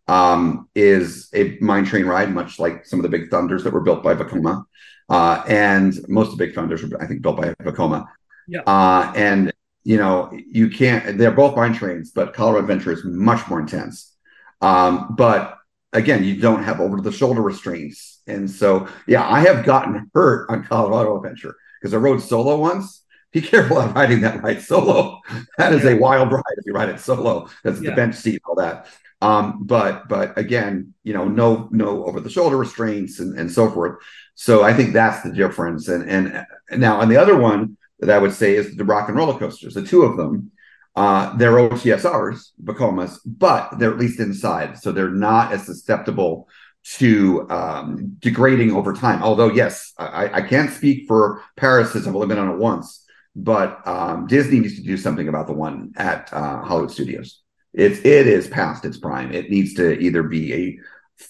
um, is a mine train ride, much like some of the Big Thunders that were built by Vekoma, uh, and most of the Big Thunders were, I think, built by Vekoma. Yeah. Uh, and you know, you can't. They're both mine trains, but Colorado Adventure is much more intense. Um, but again, you don't have over the shoulder restraints, and so yeah, I have gotten hurt on Colorado Adventure because I rode solo once. Be careful of riding that ride solo. That is a wild ride if you ride it solo. That's Yeah. the bench seat, all that. Um, but but again, you know, no no over the shoulder restraints and, and so forth. So I think that's the difference. And and now on the other one that I would say is the rock and roller coasters, the two of them. Uh, they're OTSRs, Vekomas, but they're at least inside, so they're not as susceptible to um, degrading over time. Although, yes, I, I can't speak for Paris since I've only been on it once, but um, Disney needs to do something about the one at uh, Hollywood Studios. It's it is past its prime. It needs to either be a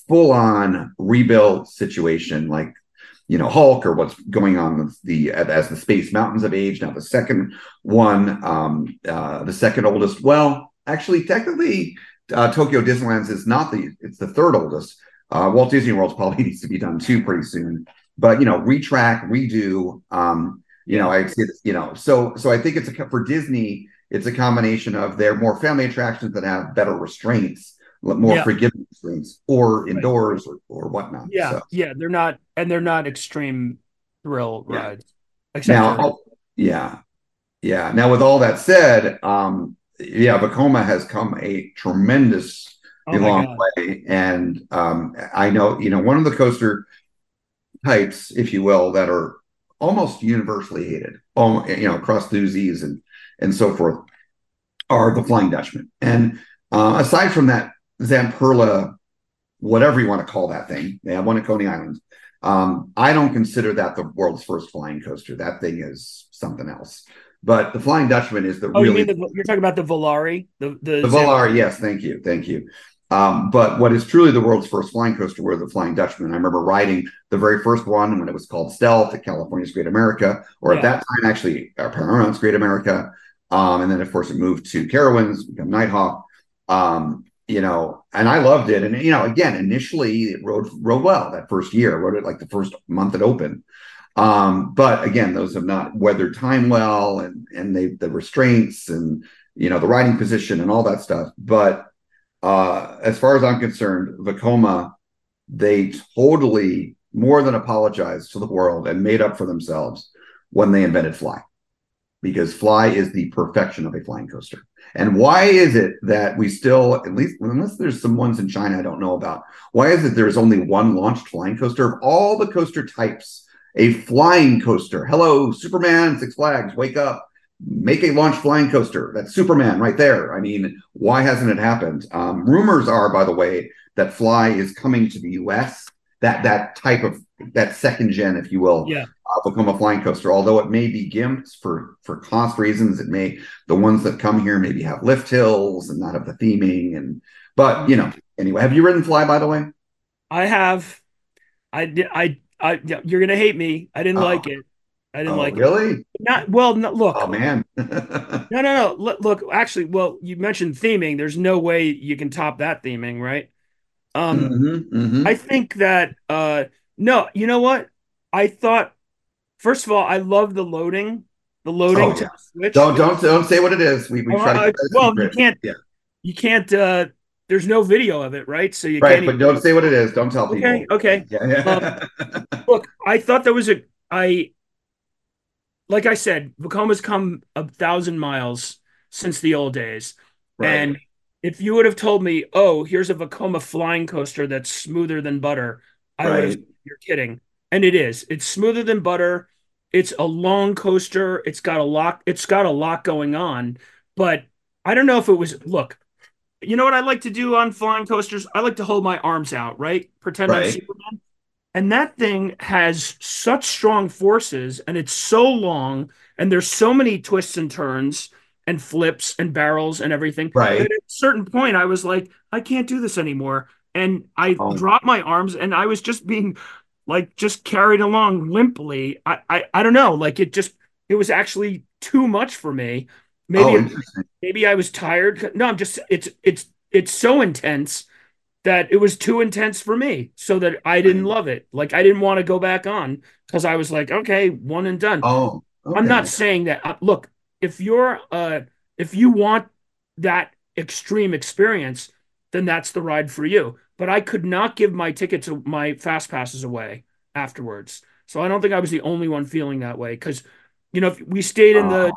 full on rebuild situation like you know Hulk or what's going on with the as the Space Mountains have aged. Now the second one, um, uh, the second oldest. Well, actually, technically, uh, Tokyo Disneyland's is not the it's the third oldest. Uh, Walt Disney World's probably needs to be done too pretty soon. But you know, retrack, redo. Um, you know, I you know, so so I think it's a for Disney. It's a combination of their more family attractions that have better restraints, more Yeah. forgiving restraints, or indoors or, or whatnot. Yeah, So. yeah, they're not, and they're not extreme thrill Yeah. rides. Now for- yeah yeah now with all that said um yeah Vekoma has come a tremendous oh long way and um i know you know one of the coaster types if you will that are almost universally hated um, you know across the enthusiasts and and so forth are the flying dutchman and uh aside from that zamperla whatever you want to call that thing they have one at coney island um, I don't consider that the world's first flying coaster. That thing is something else. But the Flying Dutchman is the Oh, really you mean the, you're talking about the Volare, the the, the Volare. Yes, thank you, thank you. Um, but what is truly the world's first flying coaster were the Flying Dutchman. I remember riding the very first one when it was called Stealth at California's Great America, or at that time actually uh, Paramount's Great America. Um, and then of course it moved to Carowinds, become Nighthawk. Um, you know, and I loved it. And you know, again, initially it rode rode well that first year. I rode it like the first month it opened. Um, but again, those have not weathered time well, and and they the restraints and you know the riding position and all that stuff. But uh, as far as I'm concerned, Vekoma, they totally more than apologized to the world and made up for themselves when they invented Fly, because Fly is the perfection of a flying coaster. And why is it that we still, at least unless there's some ones in China I don't know about, why is it there's only one launched flying coaster of all the coaster types? A flying coaster. Hello, Superman, Six Flags, wake up. Make a launch flying coaster. That's Superman right there. I mean, why hasn't it happened? Um, rumors are, by the way, that Fly is coming to the US. That that type of that second gen, if you will, Yeah. uh, Vekoma flying coaster. Although it may be gimped for for cost reasons, it may the ones that come here maybe have lift hills and not have the theming. And but you know, anyway, have you ridden Fly by the way? I have, I did, I, I, you're gonna hate me. I didn't Oh. like it. I didn't Oh, like it. really? Not well. No, look, Oh man. no, no, no. Look, look, actually, well, you mentioned theming. There's no way you can top that theming, right? Um, Mhm, mhm. I think that uh no, you know what? I thought first of all, I love the loading, the loading Oh, to yeah. the switch. Don't don't don't say what it is. We we Oh, try to uh, that well, you can't Yeah. you can't uh there's no video of it, right? So you Right, can't but even- don't say what it is. Don't tell people. Okay, okay. Yeah, yeah. Look, I thought there was a I like I said, Vekoma's come a thousand miles since the old days. Right. And if you would have told me, oh, here's a Vekoma flying coaster that's smoother than butter, I would have Right. you're kidding. And it is. It's smoother than butter. It's a long coaster. It's got a lot, it's got a lot going on. But I don't know if it was look, you know what I like to do on flying coasters? I like to hold my arms out, right? Pretend I'm Superman. And that thing has such strong forces and it's so long and there's so many twists and turns and flips and barrels and everything. Right. At a certain point, I was like, I can't do this anymore. And I Oh. dropped my arms and I was just being like just carried along limply. I, I I don't know. Like it just it was actually too much for me. Maybe oh, maybe I was tired. No, I'm just it's it's it's so intense that it was too intense for me. So that I didn't love it. Like I didn't want to go back on because I was like, okay, one and done. Oh, I'm not saying that. uh, Look, if you're uh if you want that extreme experience, then that's the ride for you. But I could not give my tickets, my fast passes away afterwards. So I don't think I was the only one feeling that way because, you know, we stayed in the Oh.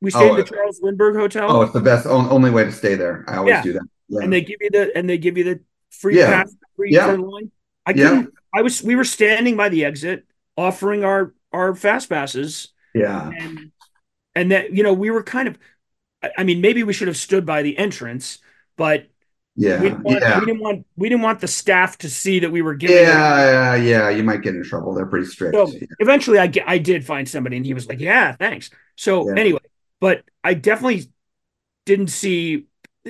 we stayed Oh, in the Charles Lindbergh Hotel. Oh, it's the best only way to stay there. I always Yeah. do that. Yeah. and they give you the and they give you the free Yeah. pass free Yeah. line. I Yeah. couldn't. I was. We were standing by the exit, offering our our fast passes, yeah. and and that you know we were kind of. I- mean, maybe we should have stood by the entrance, but Yeah. we, didn't want, yeah. we didn't want we didn't want the staff to see that we were giving. Yeah, yeah, you might get in trouble. They're pretty strict. So eventually, I I did find somebody, and he was like, "Yeah, thanks." So Yeah. anyway, but I definitely didn't see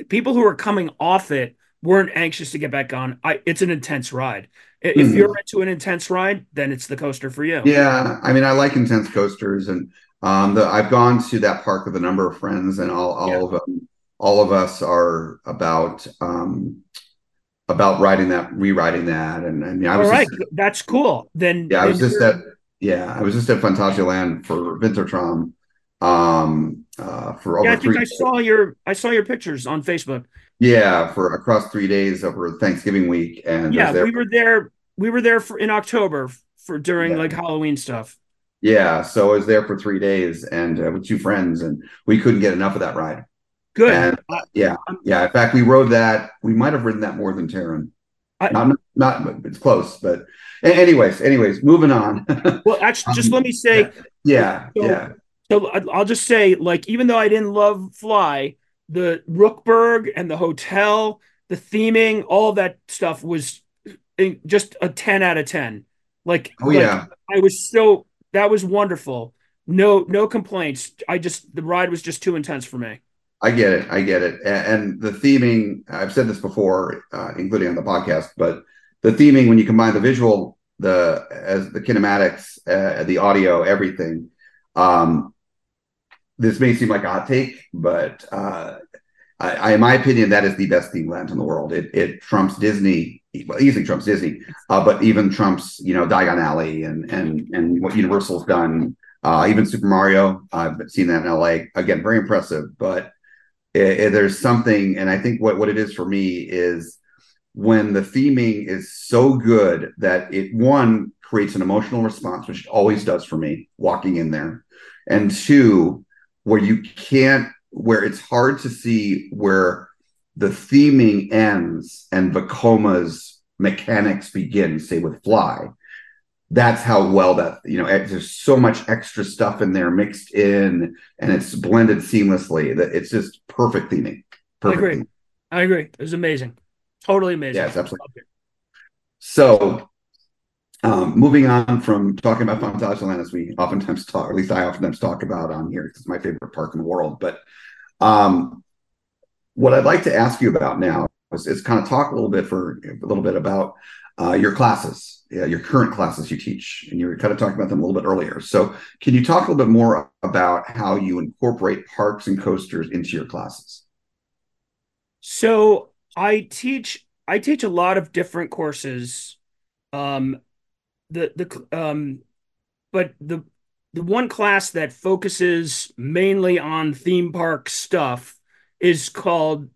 people who were coming off it weren't anxious to get back on. I it's an intense ride. If Mhm. you're into an intense ride, then it's the coaster for you. Yeah, I mean, I like intense coasters, and um, the I've gone to that park with a number of friends, and all all Yeah. of them, all of us are about um, about riding that, rewriting that, and I mean, I was right, just, that's cool. Then yeah, I was just at yeah, I was just at Phantasialand for Wintertraum, um, uh, for over yeah. I think I saw your I saw your pictures on Facebook. yeah, for across three days over Thanksgiving week, and Yeah, we were there. We were there for in October for during Yeah. like Halloween stuff. Yeah, so I was there for three days and uh, with two friends, and we couldn't get enough of that ride. Good. And uh, yeah, yeah. In fact, we rode that. We might have ridden that more than Taron. I- not, not, it's close. But anyways, anyways, moving on. well, actually, just Um, let me say. yeah, So- yeah, So I'll just say, like, even though I didn't love Fly, the Rookburgh and the hotel, the theming, all that stuff was just a 10 out of 10. Like, oh like, yeah, I was so that was wonderful. No, no complaints. I just the ride was just too intense for me. I get it. I get it. And the theming, I've said this before, uh, including on the podcast, but the theming when you combine the visual, the as the kinematics, uh, the audio, everything. Um, this may seem like a hot take, but uh, I, I, in my opinion, that is the best theme land in the world. It it trumps Disney, well, easily trumps Disney, uh, but even trumps you know Diagon Alley and and and what Universal's done. Uh, even Super Mario, I've seen that in LA. Again, very impressive, but it, it- there's something, and I think what what it is for me is when the theming is so good that it one creates an emotional response, which it always does for me walking in there, and two, where you can't, where it's hard to see where the theming ends and Vekoma's mechanics begin, say with Fly. That's how well that you know. There's so much extra stuff in there mixed in, and it's blended seamlessly. That it's just perfect theming. Perfect. agree. theming. I agree. It was amazing. Totally amazing. It's absolutely. So, um, moving on from talking about Phantasialand, as we oftentimes talk, or at least I oftentimes talk about on here, 'cause it's my favorite park in the world. But um, what I'd like to ask you about now is, is kind of talk a little bit for a little bit about uh, your classes, yeah, your current classes you teach, and you were kind of talking about them a little bit earlier. So, can you talk a little bit more about how you incorporate parks and coasters into your classes? So I teach I teach a lot of different courses. Um the the um but the the one class that focuses mainly on theme park stuff is called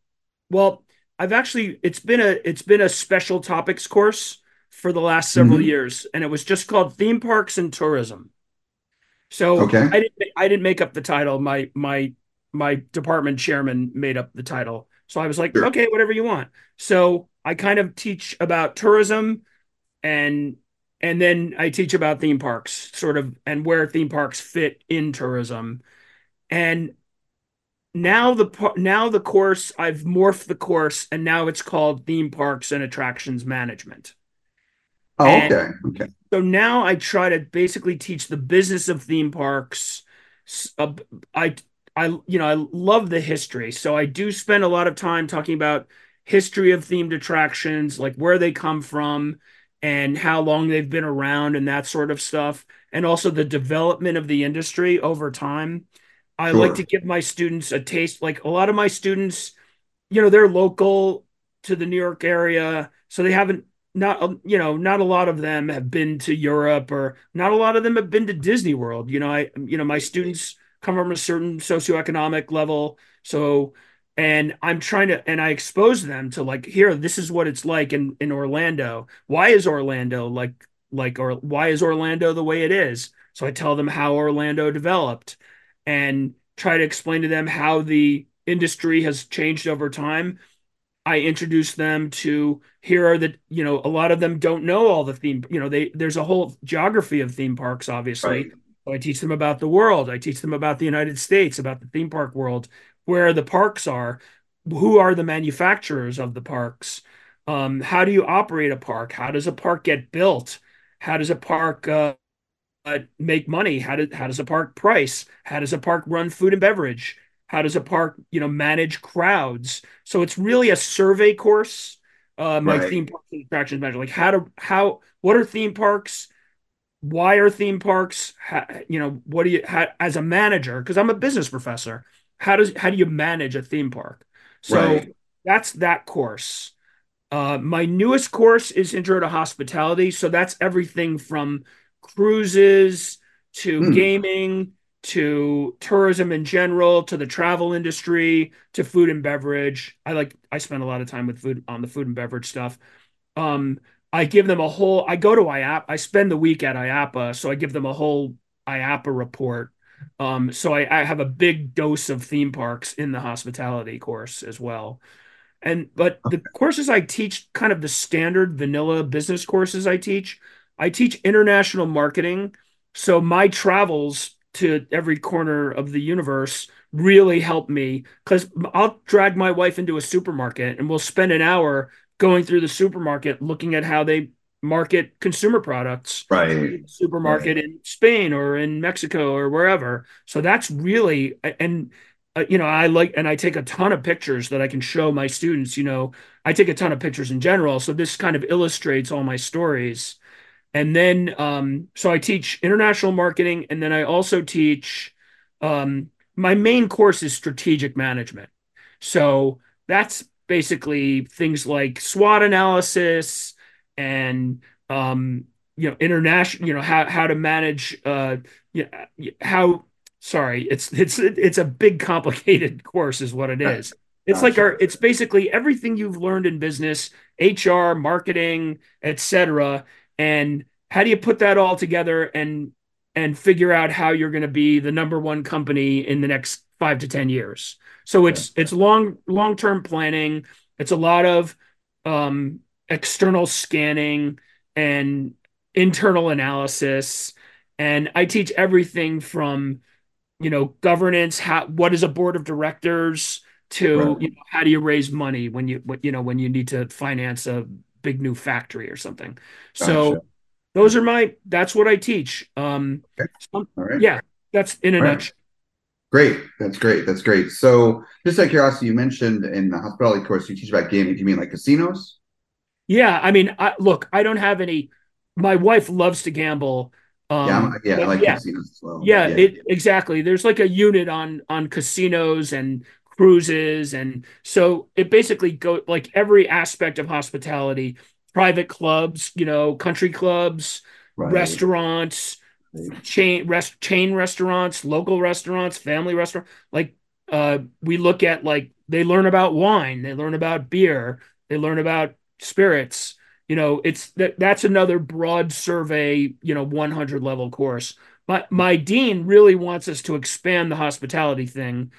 well I've actually it's been a it's been a special topics course for the last several Mhm. years and it was just called theme parks and tourism. So Okay. I didn't I didn't make up the title. My my my department chairman made up the title. So I was like, Sure. okay, whatever you want. So I kind of teach about tourism and and then I teach about theme parks, sort of, and where theme parks fit in tourism. And now the now the course I've morphed the course, and now it's called theme parks and attractions management. Oh, And- okay, okay, So now I try to basically teach the business of theme parks. Uh, I I you know I love the history, so I do spend a lot of time talking about history of themed attractions, like where they come from and how long they've been around and that sort of stuff, and also the development of the industry over time. I Sure. like to give my students a taste. Like a lot of my students, you know, they're local to the New York area, so they haven't not um, you know not a lot of them have been to Europe or not a lot of them have been to Disney World. You know, I you know my students come from a certain socioeconomic level. So, and I'm trying to, and I expose them to like, here, this is what it's like in in Orlando. Why is Orlando like like or why is Orlando the way it is? So I tell them how Orlando developed, and try to explain to them how the industry has changed over time. I introduce them to here are the you know a lot of them don't know all the theme you know they there's a whole geography of theme parks obviously. Right. So I teach them about the world. I teach them about the United States, about the theme park world, where the parks are, who are the manufacturers of the parks, um, how do you operate a park, how does a park get built, how does a park uh, make money, how, do, how does a park price, how does a park run food and beverage, how does a park you know manage crowds. So it's really a survey course. Uh, my Right. theme parks and attractions manager, like how to how what are theme parks why are theme parks how, you know what do you how, as a manager because i'm a business professor how does how do you manage a theme park so Right. that's that course uh, my newest course is intro to hospitality so that's everything from cruises to Hmm. gaming to tourism in general to the travel industry to food and beverage i like i spend a lot of time with food on the food and beverage stuff um I give them a whole. I go to IAP. I spend the week at IAAPA, so I give them a whole IAAPA report. Um, so I, I have a big dose of theme parks in the hospitality course as well. And but the courses I teach, kind of the standard vanilla business courses I teach, I teach international marketing. So my travels to every corner of the universe really help me because I'll drag my wife into a supermarket and we'll spend an hour going through the supermarket looking at how they market consumer products Right. supermarket in Spain or in Mexico or wherever. So that's really and uh, you know I like and I take a ton of pictures that I can show my students. You know, I take a ton of pictures in general, so this kind of illustrates all my stories. And then um, so I teach international marketing, and then I also teach um, my main course is strategic management. So that's basically things like SWOT analysis and um, you know international you know how how to manage uh you know, how sorry it's it's it's a big complicated course is what it is it's like our it's basically everything you've learned in business hr marketing etc and how do you put that all together and and figure out how you're going to be the number one company in the next five to ten years? So it's it's long long term planning. It's a lot of um external scanning and internal analysis. And i teach everything from you know governance how what is a board of directors to Right. you know, how do you raise money when you you know when you need to finance a big new factory or something so Gotcha. those are my that's what i teach um Okay. some- All right. yeah that's in a All right. nutshell Great. That's great. That's great. So, just out of curiosity, you mentioned in the hospitality course you teach about gaming. Do you mean like casinos? yeah i mean I, look i don't have any my wife loves to gamble um yeah, I'm, yeah, I like yeah casinos as well. yeah, it exactly there's like a unit on on casinos and cruises and so it basically go like every aspect of hospitality private clubs you know country clubs right. restaurants Right. chain rest chain restaurants local restaurants family restaurant like uh we look at like they learn about wine they learn about beer they learn about spirits you know it's that that's another broad survey you know 100 level course my my dean really wants us to expand the hospitality thing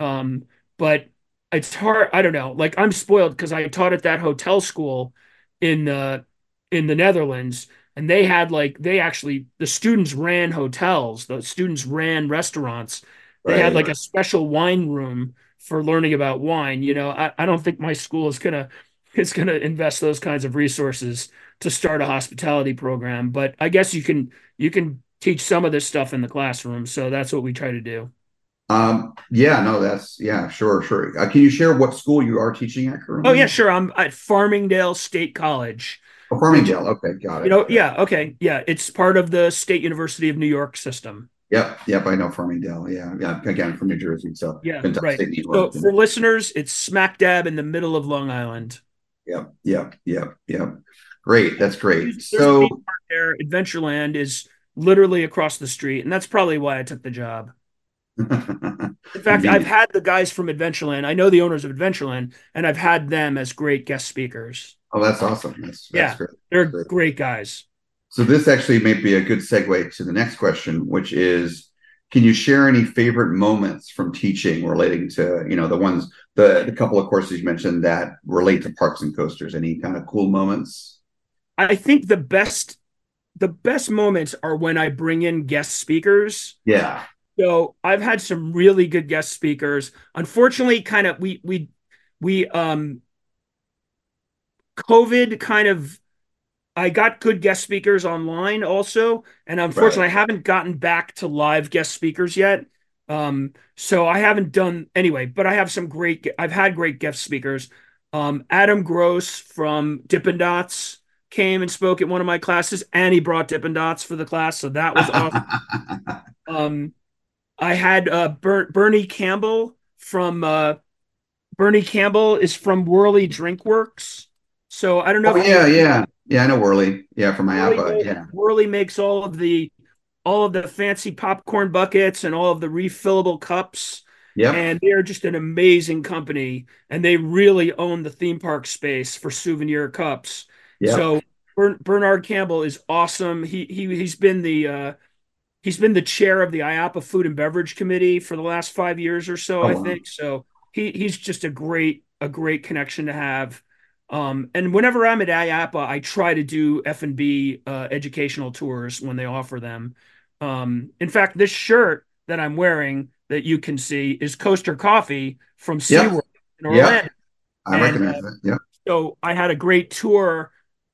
um but it's hard i don't know like i'm spoiled because i taught at that hotel school in the in the netherlands and they had like they actually the students ran hotels the students ran restaurants. They had like a special wine room for learning about wine you know? I, I don't think my school is gonna is gonna invest those kinds of resources to start a hospitality program but i guess you can you can teach some of this stuff in the classroom so that's what we try to do Um, yeah, no, that's yeah, sure, sure. Uh, can you share what school you are teaching at currently? oh yeah sure i'm at farmingdale state college Oh, Farmingdale. Okay, got it. you know yeah okay yeah it's part of the state university of new york system Yep, yep, I know Farmingdale. Yeah, yeah. Again, from New Jersey, so Yeah, Kentucky right. State, New So for listeners, it's smack dab in the middle of Long Island. Yep, yep, yep, yep. Great, that's great. There's So, there, Adventureland is literally across the street, and that's probably why I took the job. In fact, I've had the guys from Adventureland. I know the owners of Adventureland, and I've had them as great guest speakers. Oh, that's awesome. That's, that's yeah, great. they're Great. great guys. So this actually may be a good segue to the next question, which is, can you share any favorite moments from teaching relating to, you know, the ones, the, the couple of courses you mentioned that relate to parks and coasters? Any kind of cool moments? I think the best the best moments are when I bring in guest speakers. Yeah. So I've had some really good guest speakers. Unfortunately, kind of we we we um COVID kind of I got good guest speakers online also, and unfortunately, Right. I haven't gotten back to live guest speakers yet. Um, so I haven't done anyway, but I have some great. I've had great guest speakers. Um, Adam Gross from Dippin' Dots came and spoke at one of my classes, and he brought Dippin' Dots for the class, so that was awesome. Um, I had uh, Ber- Bernie Campbell from uh, Bernie Campbell is from Whirley Drink Works. So I don't know. oh, yeah, yeah. Yeah, I know Whirley. Yeah, from Whirley, IAAPA. makes- Yeah. Whirley makes all of the all of the fancy popcorn buckets and all of the refillable cups. Yeah, And they're just an amazing company. And they really own the theme park space for souvenir cups. Yep. So Bern- Bernard Campbell is awesome. He he he's been the uh, he's been the chair of the IAAPA Food and Beverage Committee for the last five years or so, Oh, I wow. think. So he he's just a great a great connection to have. Um, and whenever I'm at IAAPA, I try to do F and B uh, educational tours when they offer them. Um, in fact, this shirt that I'm wearing that you can see is Coaster Coffee from Yeah. SeaWorld in Yeah. I and, recognize uh, that. Yeah. So I had a great tour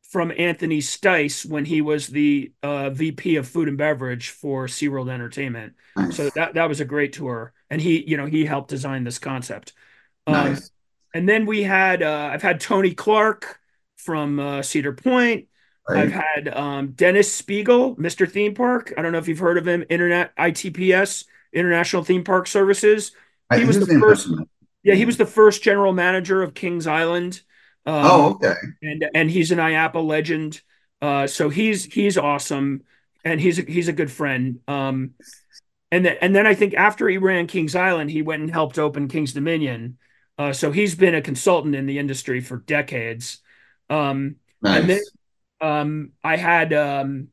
from Anthony Stice when he was the uh, VP of food and beverage for SeaWorld Entertainment. Nice. So that that was a great tour, and he you know he helped design this concept. Um, nice. And then we had uh, I've had Tony Clark from uh, Cedar Point. I've had um, Dennis Spiegel, Mr. Theme Park. I don't know if you've heard of him. Internet ITPS, International Theme Park Services. I- he was the first-. Yeah, he was the first general manager of Kings Island. Um, Oh, okay. and and he's an IAAPA legend. Uh, so he's he's awesome, and he's a, he's a good friend. Um, and then and then I think after he ran Kings Island, he went and helped open Kings Dominion. Uh, so he's been a consultant in the industry for decades. Um, Nice. and then um, I had um,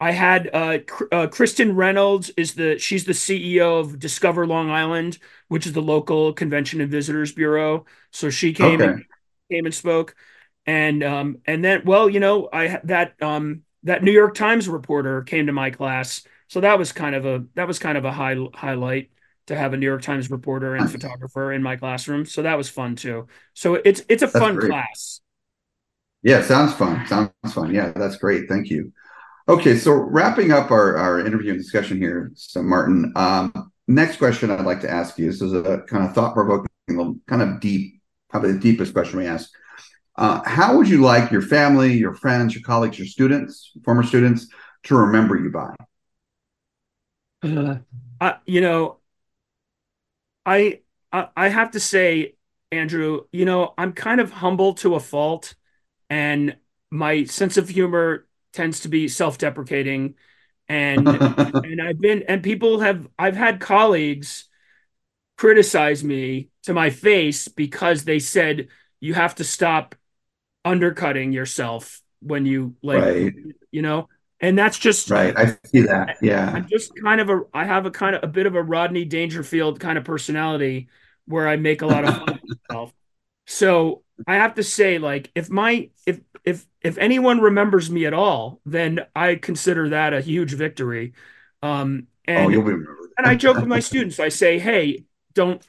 I had uh, uh, Kristen Reynolds is the she's the CEO of Discover Long Island, which is the local convention and visitors bureau. So she came Okay. and came and spoke, and um, and then well, you know, I that um, that New York Times reporter came to my class, so that was kind of a that was kind of a high highlight to have a New York Times reporter and photographer in my classroom. So that was fun too. So it's it's a That's fun great. class. Yeah, sounds fun. Sounds fun. Yeah, that's great. Thank you. Okay, so wrapping up our, our interview and discussion here, so Martin, um, next question I'd like to ask you. This is a kind of thought provoking, kind of deep, probably the deepest question we ask. Uh, how would you like your family, your friends, your colleagues, your students, former students to remember you by? Uh, I, you know, I, I I have to say, Andrew, you know, I'm kind of humble to a fault, and my sense of humor tends to be self-deprecating, and and I've been and people have I've had colleagues criticize me to my face because they said you have to stop undercutting yourself when you like right, you know, and that's just right. I see that. Yeah. I'm just kind of a I have a kind of a bit of a Rodney Dangerfield kind of personality where I make a lot of fun of myself. So I have to say, like, if my if if if anyone remembers me at all, then I consider that a huge victory. Um Oh, and you'll be remembered. and I joke with my students. I say, "Hey, don't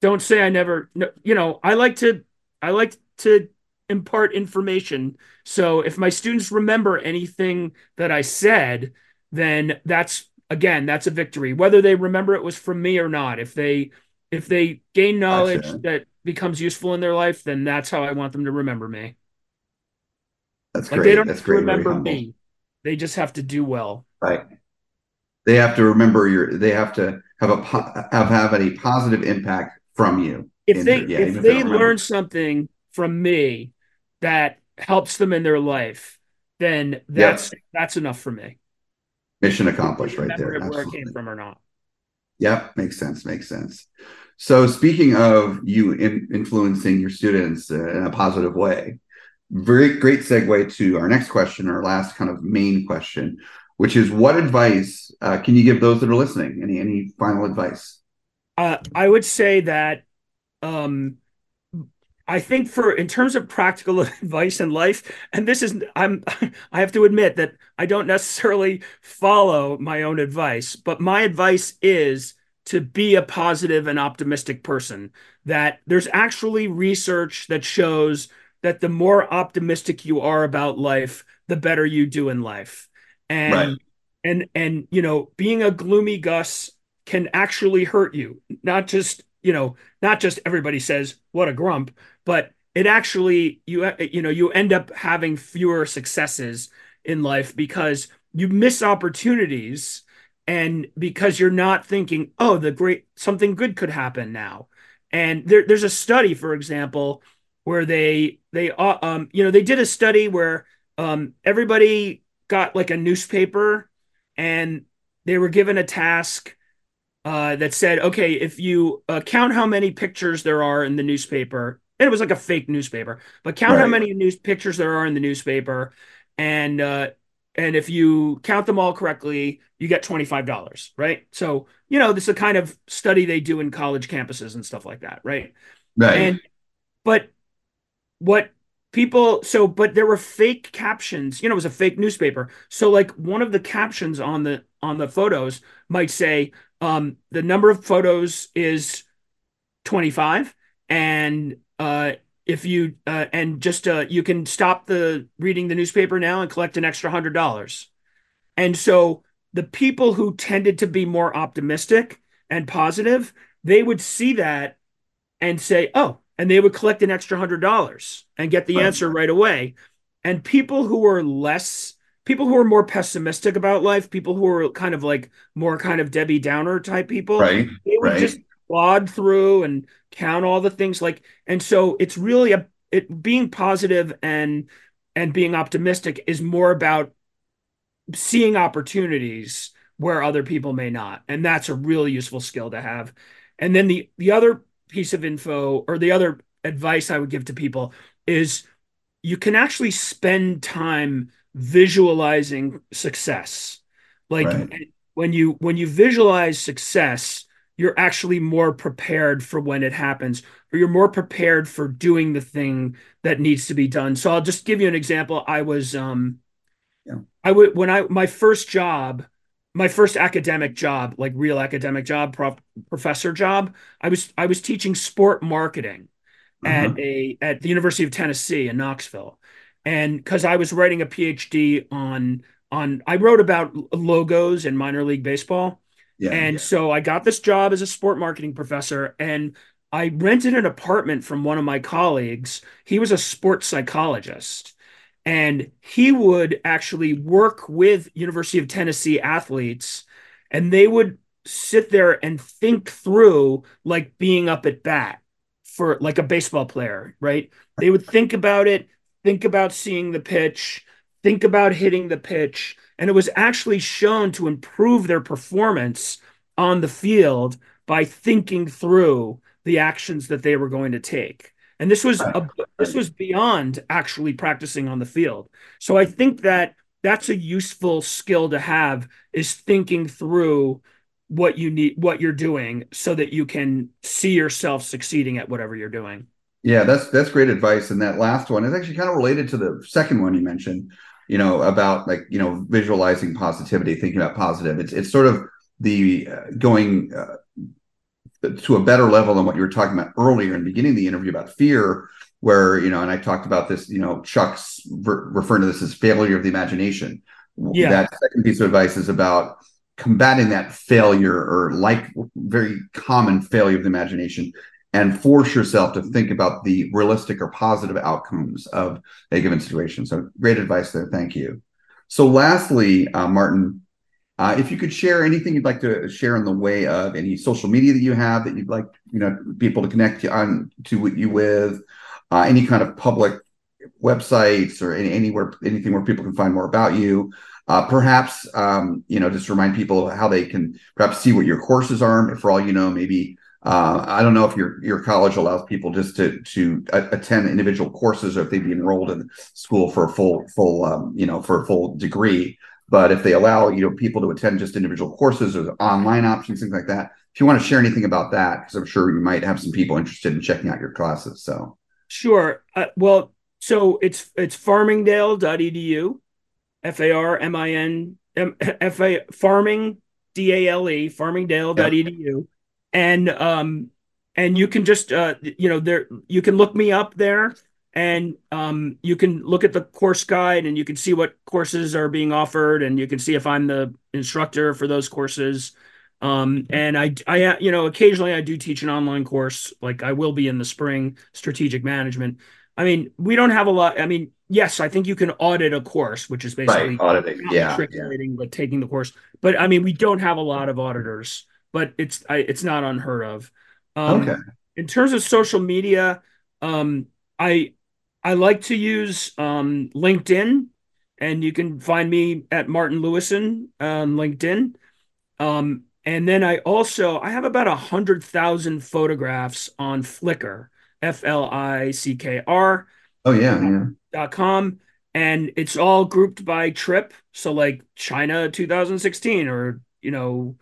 don't say I never no, you know, I like to I like to impart information. So if my students remember anything that I said, then that's again, that's a victory. Whether they remember it was from me or not. If they if they gain knowledge Gotcha. that becomes useful in their life, then that's how I want them to remember me. That's Like great. they don't That's have to great. Very remember me. They just have to do well. Right. They have to remember your. They have to have a have have any positive impact from you. if they yeah, if they they learn something from me that helps them in their life, then that's that's enough for me. Mission accomplished, right there. where it came from or not. Yep, makes sense. Makes sense. So, speaking of you in, influencing your students uh, in a positive way, very great segue to our next question, our last kind of main question, which is what advice uh, can you give those that are listening? Any any final advice? Uh, I would say that um, I think for in terms of practical advice in life, and this is I'm I have to admit that I don't necessarily follow my own advice, but my advice is to be a positive and optimistic person. That there's actually research that shows that the more optimistic you are about life, the better you do in life. And right. and and you know, being a gloomy Gus can actually hurt you, not just you know, not just everybody says what a grump, but it actually you you know you end up having fewer successes in life because you miss opportunities and because you're not thinking oh the great something good could happen now and there, there's a study for example where they they uh, um you know they did a study where um everybody got like a newspaper and they were given a task uh, that said, okay, if you uh, count how many pictures there are in the newspaper, and it was like a fake newspaper, but count right. how many news pictures there are in the newspaper, and uh, and if you count them all correctly, you get twenty five dollars, right? So you know this is a kind of study they do in college campuses and stuff like that, right? Right. And but what people so but there were fake captions you know it was a fake newspaper. So like one of the captions on the on the photos might say um, the number of photos is 25 and uh, if you uh, and just uh, you can stop the reading the newspaper now and collect an extra hundred dollars. And so the people who tended to be more optimistic and positive they would see that and say oh and they would collect an extra hundred dollars and get the right. answer right away and people who were less people who are more pessimistic about life, people who are kind of like more kind of Debbie Downer type people, right? They would right. just plod through and count all the things like, and so it's really a it being positive and and being optimistic is more about seeing opportunities where other people may not, and that's a really useful skill to have. And then the the other piece of info or the other advice I would give to people is you can actually spend time visualizing success. Like right. when you when you visualize success, you're actually more prepared for when it happens, or you're more prepared for doing the thing that needs to be done. So I'll just give you an example. I was um yeah. I would when I my first job, my first academic job, like real academic job, prof, professor job, I was I was teaching sport marketing at mm-hmm. a at the University of Tennessee in Knoxville and because I was writing a PhD on on I wrote about logos in minor league baseball. Yeah, and yeah. so I got this job as a sport marketing professor and I rented an apartment from one of my colleagues. He was a sports psychologist and he would actually work with University of Tennessee athletes and they would sit there and think through like being up at bat for like a baseball player, right? They would think about it think about seeing the pitch, think about hitting the pitch. And it was actually shown to improve their performance on the field by thinking through the actions that they were going to take. And this was a, this was beyond actually practicing on the field. So I think that that's a useful skill to have is thinking through what you need what you're doing so that you can see yourself succeeding at whatever you're doing. Yeah, that's that's great advice. And that last one is actually kind of related to the second one you mentioned, you know, about like, you know, visualizing positivity, thinking about positive. It's it's sort of the uh, going uh, to a better level than what you were talking about earlier in the beginning of the interview about fear, where, you know, and I talked about this, you know, Chuck's ver- referring to this as failure of the imagination. Yeah. That second piece of advice is about combating that failure or like very common failure of the imagination and force yourself to think about the realistic or positive outcomes of a given situation. So great advice there. Thank you. So lastly, uh, Martin, uh, if you could share anything you'd like to share in the way of any social media that you have that you'd like you know people to connect you on to you with, uh, any kind of public websites or any, anywhere anything where people can find more about you. Uh, perhaps um, you know just remind people how they can perhaps see what your courses are. For all you know, maybe uh, I don't know if your your college allows people just to to attend individual courses or if they'd be enrolled in school for a full full um, you know for a full degree. But if they allow you know people to attend just individual courses or online options, things like that, if you want to share anything about that, because I'm sure you might have some people interested in checking out your classes. So sure. Uh, well, so it's it's farmingdale.edu, F A R M I N F A farming D A L E farmingdale.edu, yep. and um and you can just uh you know there you can look me up there and um, you can look at the course guide and you can see what courses are being offered and you can see if i'm the instructor for those courses. Um, and i i you know occasionally i do teach an online course like i will be in the spring strategic management. I mean we don't have a lot i mean yes i think you can audit a course which is basically right, auditing yeah, yeah. but taking the course. But i mean we don't have a lot of auditors but it's I, it's not unheard of. Um, okay. in terms of social media um, i I like to use um, LinkedIn, and you can find me at Martin Lewison on LinkedIn. Um, and then I also I have about a hundred thousand photographs on Flickr, F L I C K R. Oh yeah, yeah. Dot com, and it's all grouped by trip. So like China 2016, or you know,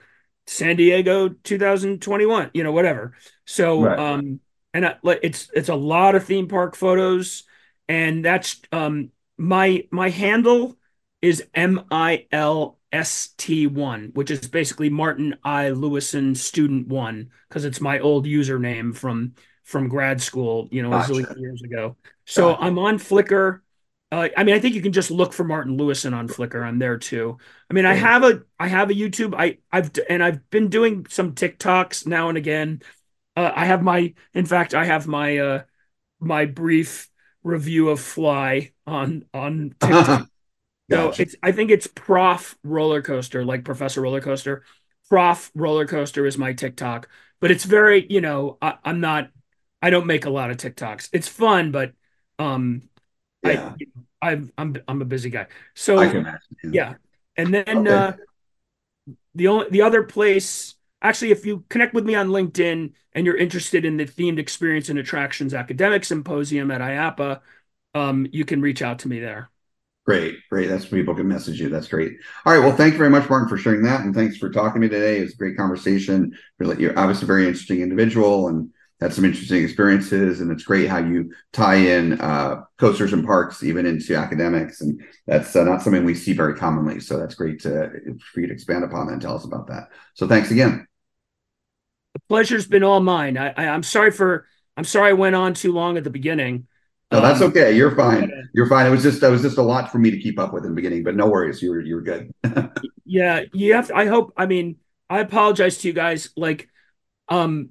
San Diego 2021, you know, whatever. So right. um, and I, it's it's a lot of theme park photos, and that's um my my handle is M I L S T one, which is basically Martin I Lewison student one because it's my old username from from grad school, you know, gotcha. years ago. So gotcha. I'm on Flickr. Uh, I mean, I think you can just look for Martin Lewison on Flickr. I'm there too. I mean, I have a I have a YouTube. I I've and I've been doing some TikToks now and again. Uh, I have my, in fact, I have my uh my brief review of Fly on on TikTok. So it's I think it's Prof Roller Coaster, like Professor Roller Coaster. Prof Roller Coaster is my TikTok, but it's very you know I, am not I don't make a lot of TikToks. It's fun, but um, yeah. I I'm I'm I'm a busy guy. So imagine, yeah. yeah. and then okay. uh, the only the other place actually if you connect with me on linkedin and you're interested in the themed experience and attractions academic symposium at IAAPA um, you can reach out to me there. Great great. That's people can message you. That's great. All right well thank you very much martin for sharing that and thanks for talking to me today. It was a great conversation. You're obviously a very interesting individual and had some interesting experiences and it's great how you tie in uh, coasters and parks even into academics and that's uh, not something we see very commonly. So that's great to, for you to expand upon that and tell us about that. So thanks again the pleasure's been all mine. I, I am sorry for i'm sorry i went on too long at the beginning. No that's um, okay. You're fine. you're fine. It was just that was just a lot for me to keep up with in the beginning but no worries. You were you were good. Yeah you have to, i hope i mean i apologize to you guys. Like um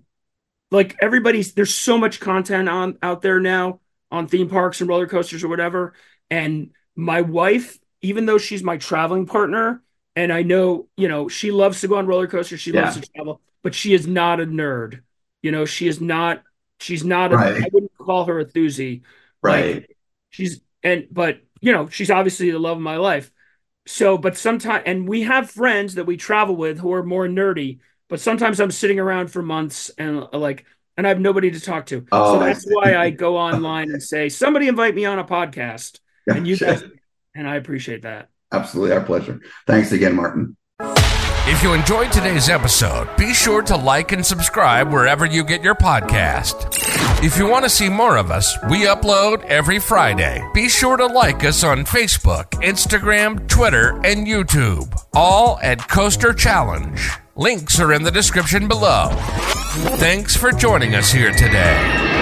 like everybody's there's so much content on out there now on theme parks and roller coasters or whatever. And my wife, even though she's my traveling partner, and I know, you know, she loves to go on roller coasters, she yeah. loves to travel, but she is not a nerd. You know, she is not, she's not, a, right. I wouldn't call her a thuzy. Right. Like, she's, and, but, you know, she's obviously the love of my life. So, but sometimes, and we have friends that we travel with who are more nerdy. But sometimes I'm sitting around for months and uh, like, and I have nobody to talk to. Oh, so that's why I go online and say, somebody invite me on a podcast. And you guys, and I appreciate that. Absolutely. Our pleasure. Thanks again, Martin. If you enjoyed today's episode, be sure to like and subscribe wherever you get your podcast. If you want to see more of us, we upload every Friday. Be sure to like us on Facebook, Instagram, Twitter, and YouTube, all at Coaster Challenge. Links are in the description below. Thanks for joining us here today.